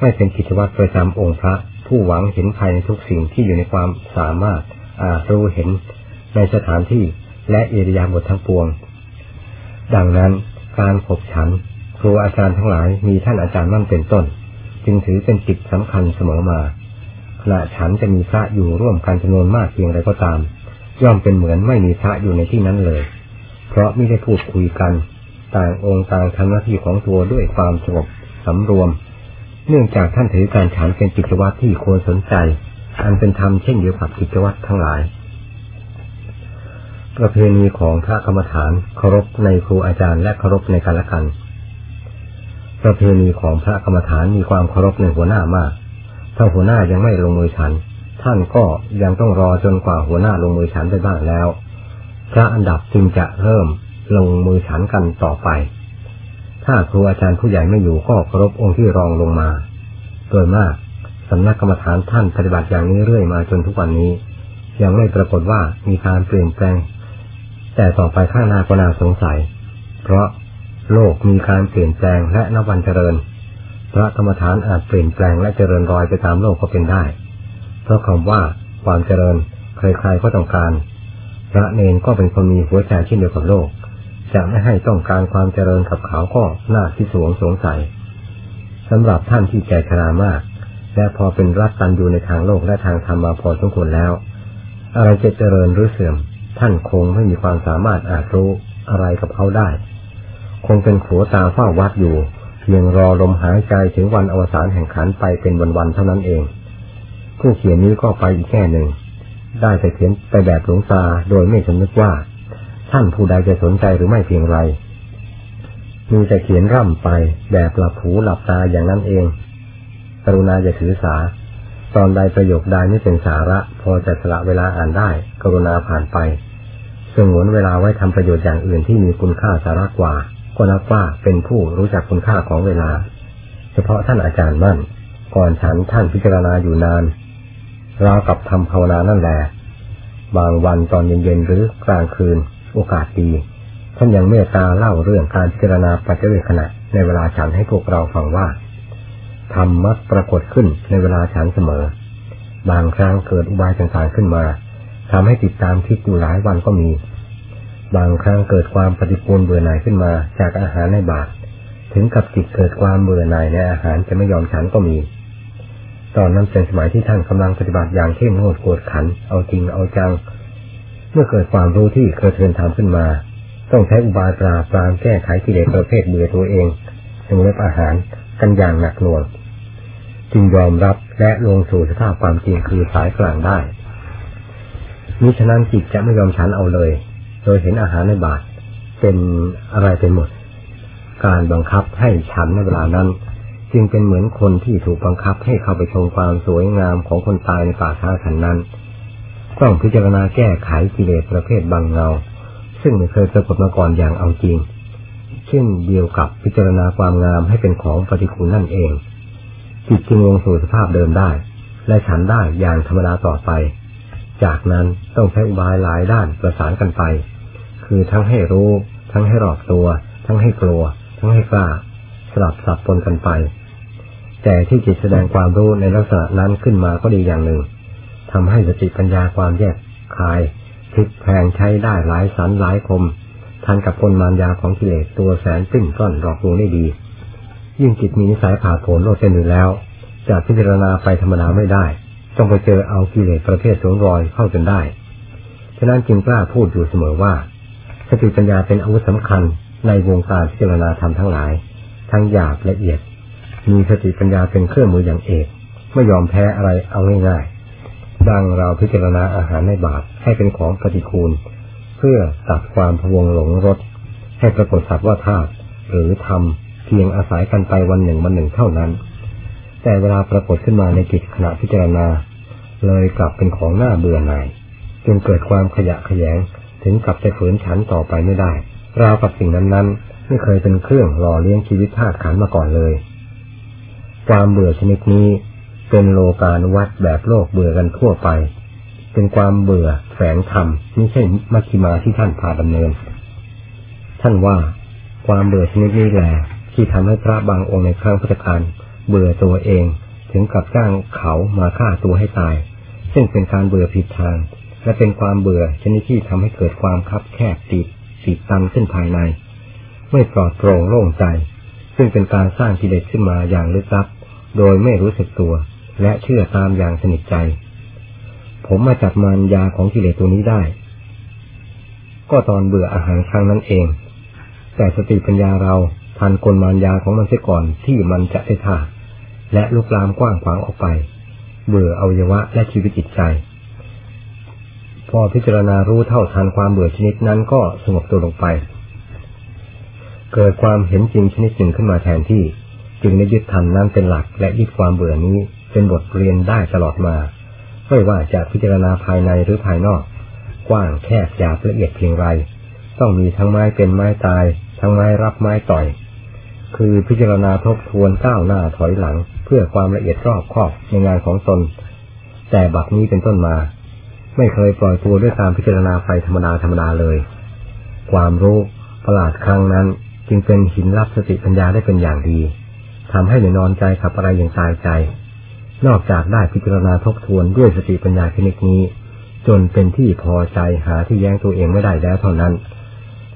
ไม่เป็นกิจวัตรประจำองค์พระผู้หวังเห็นภายในทุกสิ่งที่อยู่ในความสามารถอาจรู้เห็นในสถานที่และเอริยาบททั้งปวง ดังนั้นการขบฉัน ครูอาจารย์ทั้งหลายมีท่านอาจารย์มั่นเป็นต้น จึงถือเป็นจิตสำคัญเสมอมาขณะฉันจะมีพระอยู่ร่วมกันจำนวนมากเพียงไรก็ตาม ย่อมเป็นเหมือนไม่มีพระอยู่ในที่นั้นเลย เพราะไม่ได้พูดคุยกัน ต่างองค์ต่างทำหน้าที่ของตัวด้วยความสงบสำรวม เนื่องจากท่านถือการฉันเป็นกิจวัตรที่ควรสนใจ อันเป็นธรรมเช่นเดียวกับกิจวัตรทั้งหลาย ประเพณีของพระกรรมฐานเคารพในครูอาจารย์และเคารพในกันและกัน ประเพณีของพระกรรมฐานมีความเคารพในหัวหน้ามาก ถ้าหัวหน้ายังไม่ลงมือฉัน ท่านก็ยังต้องรอจนกว่าหัวหน้าลงมือฉันไปบ้างแล้ว พระอันดับจึงจะเริ่มลงมือฉันกันต่อไป ถ้าครูอาจารย์ผู้ใหญ่ไม่อยู่ก็เคารพองค์ที่รองลงมา โดยมากสำนักกรรมฐานท่านปฏิบัติอย่างนี้เรื่อยมาจนทุกวันนี้ ยังไม่ปรากฏว่ามีการเปลี่ยนแปลง แต่ต่อไปข้างหน้าก็น่าสงสัย เพราะ โลกมีการเปลี่ยนแปลงและนวันเจริญ พระกรรมฐานอาจเปลี่ยนแปลงและเจริญรอยไปตามโลกก็เป็นได้ เพราะคำว่าความเจริญใครๆก็ต้องการ พระเนนก็เป็นคนมีหัวใจเช่เดียวกับโลก จะไม่ให้ต้องการความเจริญกับเขาก็น่าที่สวงสงสัยสำหรับท่านที่แก่ชรามาก และพอเป็นรัตตันอยู่ในทางโลกและทางธรรมมาพอสมควรแล้ว อะไรจะเจริญหรือเสื่อม ท่านคงไม่มีความสามารถอาจรู้อะไรกับเขาได้ คงเป็นขัวตาเฝ้าวัดอยู่ เพียงรอลมหายใจถึงวันอวสานแห่งขันไปเป็นวันๆเท่านั้นเอง ผู้เขียนนี้ก็ไปอีกแค่หนึ่ง ได้แต่เขียนไปแบบหลวงตาโดยไม่สำนึกว่า ท่านผู้ใดจะสนใจหรือไม่เพียงไรมีแต่เขียนร่ำไปแบบหลับหูหลับตาอย่างนั้นเอง กรุณาอย่าถือสา ตอนใดประโยคใดไม่เป็นสาระ พอจะสละเวลาอ่านได้ กรุณาผ่านไปสงวนเวลาไว้ทำประโยชน์อย่างอื่นที่มีคุณค่าสาระกว่า ก็นับว่าเป็นผู้รู้จักคุณค่าของเวลา เฉพาะท่านอาจารย์มั่น ก่อนฉันท่านพิจารณาอยู่นานราวกับทำภาวนานั่นแหละบางวันตอนเย็นๆหรือกลางคืน โอกาสดี ท่านยังเมตตาเล่าเรื่องการพิจารณาปัจเจกขณะในเวลาฉันให้พวกเราฟังว่าธรรมมักปรากฏขึ้นในเวลาฉันเสมอ บางครั้งเกิดอุบายต่างๆขึ้นมาทำให้ติดตามคิดอยู่หลายวันก็มี บางครั้งเกิดความปฏิปูลเบื่อหน่ายขึ้นมา จากอาหารในบาตรถึงกับจิตเกิดความเบื่อหน่ายในอาหารจะไม่ยอมฉันก็มี ตอนนั้นเป็นสมัยที่ท่านกำลังปฏิบัติอย่างเข้มงวดกวดขัน เอาจริงเอาจัง เมื่อเกิดความรู้ที่เคยเทินทำขึ้นมา ต้องใช้อุบายปราบปรามแก้ไขกิเลสประเภทเบื่อตัวเองถึงเล็บอาหารกันอย่างหนักหน่วงจึงยอมรับและลงสู่สภาพความจริงคือสายกลางได้มิฉะนั้นจิตจะไม่ยอมฉันเอาเลย โดยเห็นอาหารในบาตรเป็นอะไรเป็นหมด การบังคับให้ฉันในเวลานั้น จึงเป็นเหมือนคนที่ถูกบังคับให้เข้าไปชมความสวยงามของคนตายในป่าช้าขันนั้น ต้องพิจารณาแก้ไขกิเลสประเภทบางเงา ซึ่งไม่เคยปรากฏมาก่อนอย่างเอาจริง เช่นเดียวกับพิจารณาความงามให้เป็นของปฏิคูลนั่นเองจิตจึงลงสู่สภาพเดิมได้ และฉันได้อย่างธรรมดาต่อไป จากนั้นต้องใช้อุบายหลายด้านประสานกันไป คือทั้งให้รู้ ทั้งให้รอบตัว ทั้งให้กลัว ทั้งให้กล้า สลับสับปนกันไป แต่ที่จิตแสดงความรู้ในลักษณะนั้นขึ้นมาก็ดีอย่างหนึ่งทำให้สติปัญญาความแยกคายพลิกแพงใช้ได้หลายสันหลายคมทันกับคนมารยาของกิเลสตัวแสนติ้งก้อนหลอกลวงได้ดี ยิ่งจิตมีนิสัยผ่าโผนโลดเส้นอยู่แล้วจะพิจารณาไปธรรมดาไม่ได้ ต้องไปเจอเอากิเลสประเภทสวมรอยเข้าจนได้ ฉะนั้นจึงกล้าพูดอยู่เสมอว่า สติปัญญาเป็นอาวุธสำคัญในวงการพิจารณาธรรมทั้งหลาย ทั้งหยาบละเอียด มีสติปัญญาเป็นเครื่องมืออย่างเอกไม่ยอมแพ้อะไรเอาง่ายๆ ดังเราพิจารณาอาหารในบาตรให้เป็นของปฏิคูล เพื่อตัดความพวงหลงรสให้ปรากฏสัตว์ว่าธาตุหรือธรรมเพียงอาศัยกันไปวันหนึ่งวันหนึ่งเท่านั้น แต่เวลาปรากฏขึ้นมาในจิตขณะพิจารณา เลยกลับเป็นของหน้าเบื่อหน่ายจนเกิดความขยะแขยง ถึงกับจะฝืนฉันต่อไปไม่ได้ ราวกับสิ่งนั้นๆ ไม่เคยเป็นเครื่องหล่อเลี้ยงชีวิตธาตุขันมาก่อนเลย ความเบื่อชนิดนี้เป็นโลกาณวัดแบบโลกเบื่อกันทั่วไป เป็นความเบื่อแฝงธรรมไม่ใช่มัชฌิมาที่ท่านพาดำเนิน ท่านว่าความเบื่อชนิดนี้แหละที่ทำให้พระบางองค์ในครั้งพุทธกาลเบื่อตัวเองถึงกับจ้างเขามาฆ่าตัวให้ตาย ซึ่งเป็นการเบื่อผิดทาง และเป็นความเบื่อชนิดที่ทำให้เกิดความคับแคบติดติดตันขึ้นภายใน ไม่ปลอดโปร่งโล่งใจ ซึ่งเป็นการสร้างกิเลสขึ้นมาอย่างลึกลับ โดยไม่รู้สึกตัว และเชื่อตามอย่างสนิทใจ ผมมาจับมารยาของกิเลสตัวนี้ได้ ก็ตอนเบื่ออาหารครั้งนั้นเอง แต่สติปัญญาเราทันกลมารยาของมันเสียก่อนที่มันจะได้ท่าและลุกลามกว้างขวางออกไป เบื่ออวัยวะและชีวิตจิตใจ พอพิจารณารู้เท่าทันความเบื่อชนิดนั้นก็สงบตัวลงไป เกิดความเห็นจริงชนิดหนึ่งขึ้นมาแทนที่ จึงได้ยึดทันนั้นเป็นหลัก และยึดความเบื่อนี้เป็นบทเรียนได้ตลอดมา ไม่ว่าจะพิจารณาภายในหรือภายนอก กว้างแคบหยาบละเอียดเพียงไร ต้องมีทั้งไม้เป็นไม้ตาย ทั้งไม้รับไม้ต่อย คือพิจารณาทบทวนก้าวหน้าถอยหลัง เพื่อความละเอียดรอบคอบในงานของตน แต่บัดนี้เป็นต้นมา ไม่เคยปล่อยตัวด้วยการพิจารณาไปธรรมดาธรรมดาเลย ความรู้ประหลาดครั้งนั้น จึงเป็นหินรับสติปัญญาได้เป็นอย่างดีทำให้ในนอนใจขับอะไรอย่างตายใจ นอกจากได้พิจารณาทบทวนด้วยสติปัญญาชนิดนี้ จนเป็นที่พอใจหาที่แย้งตัวเองไม่ได้แล้วเท่านั้น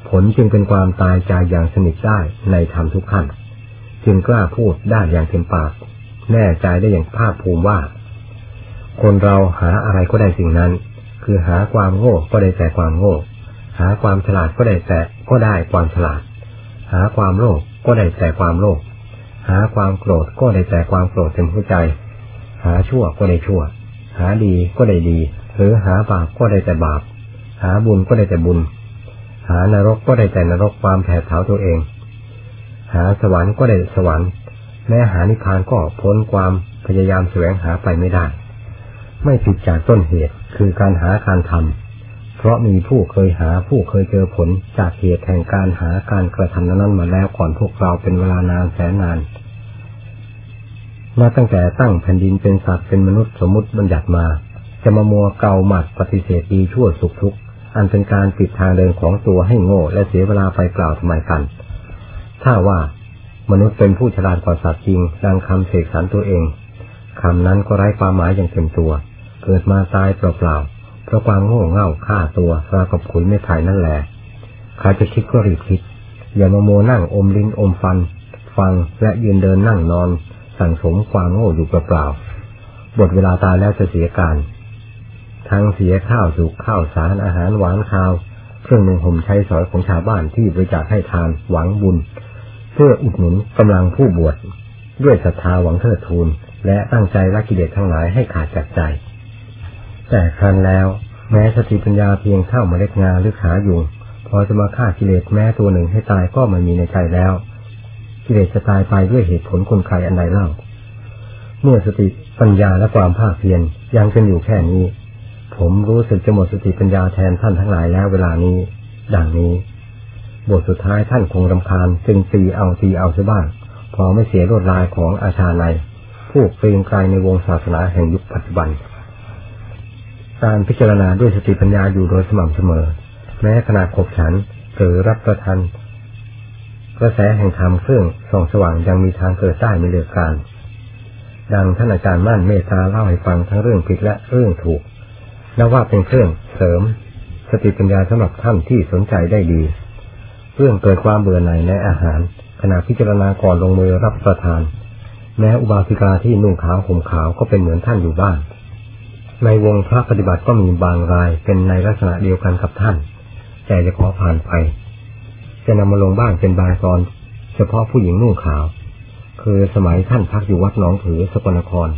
ผลจึงเป็นความตายใจอย่างสนิทได้ในธรรมทุกขั้นจึงกล้าพูดได้อย่างเต็มปาก แน่ใจได้อย่างภาคภูมิว่า คนเราหาอะไรก็ได้สิ่งนั้น คือหาความโง่ก็ได้แต่ความโง่ หาความฉลาดก็ได้แต่ก็ได้ความฉลาด หาความโลภก็ได้แต่ความโลภหาความโกรธก็ได้แต่ความโกรธเต็มหัวใจ หาชั่วก็ได้ชั่ว หาดีก็ได้ดี หรือหาบาปก็ได้แต่บาป หาบุญก็ได้แต่บุญ หานรกก็ได้แต่นรกความแผดเผาตัวเอง หาสวรรค์ก็ได้สวรรค์ แม้หานิพพานก็พ้นความพยายามแสวงหาไปไม่ได้ ไม่ผิดจากต้นเหตุ คือการหาการทำเพราะมีผู้เคยหาผู้เคยเจอผลจากเหตุแห่งการหาการกระทำนั้นมาแล้วก่อนพวกเราเป็นเวลานานแสนนานมาตั้งแต่ตั้งแผ่นดินเป็นสัตว์เป็นมนุษย์สมมติบัญญัติมา จะมามัวเกาหมัดปฏิเสธดีชั่วสุขทุกข์อันเป็นการปิดทางเดินของตัวให้โง่ และเสียเวลาไปกล่าวทำไมกัน ถ้าว่ามนุษย์เป็นผู้ฉลาดกว่าสัตว์จริงดังคำเสกสรรตัวเองคำนั้นก็ไร้ความหมายอย่างเต็มตัว เกิดมาตายเปล่าๆเพราะความโง่เง่าฆ่าตัวราวกับขุยไม่ไผ่นั่นแหละใครจะคิดก็รีบคิด อย่ามาโมนั่งอมลิ้นอมฟัน ฟังและยืนเดินนั่งนอน สั่งสมความโง่อยู่เปล่าๆบทเวลาตายแล้วจะเสียการ ทั้งเสียข้าวสุกข้าวสารอาหารหวานข้าว เครื่องหนึ่งห่มใช้สอยของชาวบ้านที่บริจาคให้ทานหวังบุญ เพื่ออุดหนุนกำลังผู้บวชด้วยศรัทธาหวังเทิดทูนและตั้งใจละกิเลสทั้งหลายให้ขาดจากใจ แต่ครั้นแล้ว แม้สติปัญญาเพียงเท่าเมล็ดงาหรือขายุงพอจะมาฆ่ากิเลสแม้ตัวหนึ่งให้ตายก็ไม่มีในใจแล้ว กิเลสจะตายไปด้วยเหตุผลคนใครอันใดเล่า เมื่อสติปัญญาและความภาคเพียรยังเป็นอยู่แค่นี้ ผมรู้สึกจะหมดสติปัญญาแทนท่านทั้งหลายแล้วเวลานี้ ดังนี้ บทสุดท้ายท่านคงรำคาญจึงตีเอาตีเอาซะบ้าง พอไม่เสียรวดลายของอาชาในผู้เกรงไกลในวงศาสนาแห่งยุคปัจจุบัน การพิจารณาด้วยสติปัญญาอยู่โดยสม่ำเสมอ แม้ขณะขบฉันหรือรับประทานกระแสแห่งธรรมเครื่องส่องสว่างยังมีทางเกิดได้ไม่เลือกการ ดังท่านอาจารย์มั่นเมตตาเล่าให้ฟังทั้งเรื่องผิดและเรื่องถูกนับว่าเป็นเครื่องเสริม สติปัญญาสำหรับท่านที่สนใจได้ดี เรื่องเกิดความเบื่อหน่ายในอาหาร ขณะพิจารณาก่อนลงมือรับประทาน แม้อุบาสิกาที่นุ่งขาวห่มขาวก็เป็นเหมือนท่านอยู่บ้าน ในวงพระปฏิบัติก็มีบางรายเป็นในลักษณะเดียวกันกับท่าน แต่จะขอผ่านไป จะนำมาลงบ้างเป็นบางตอน เฉพาะผู้หญิงนุ่งขาว คือสมัยท่านพักอยู่วัดหนองถือสกลนคร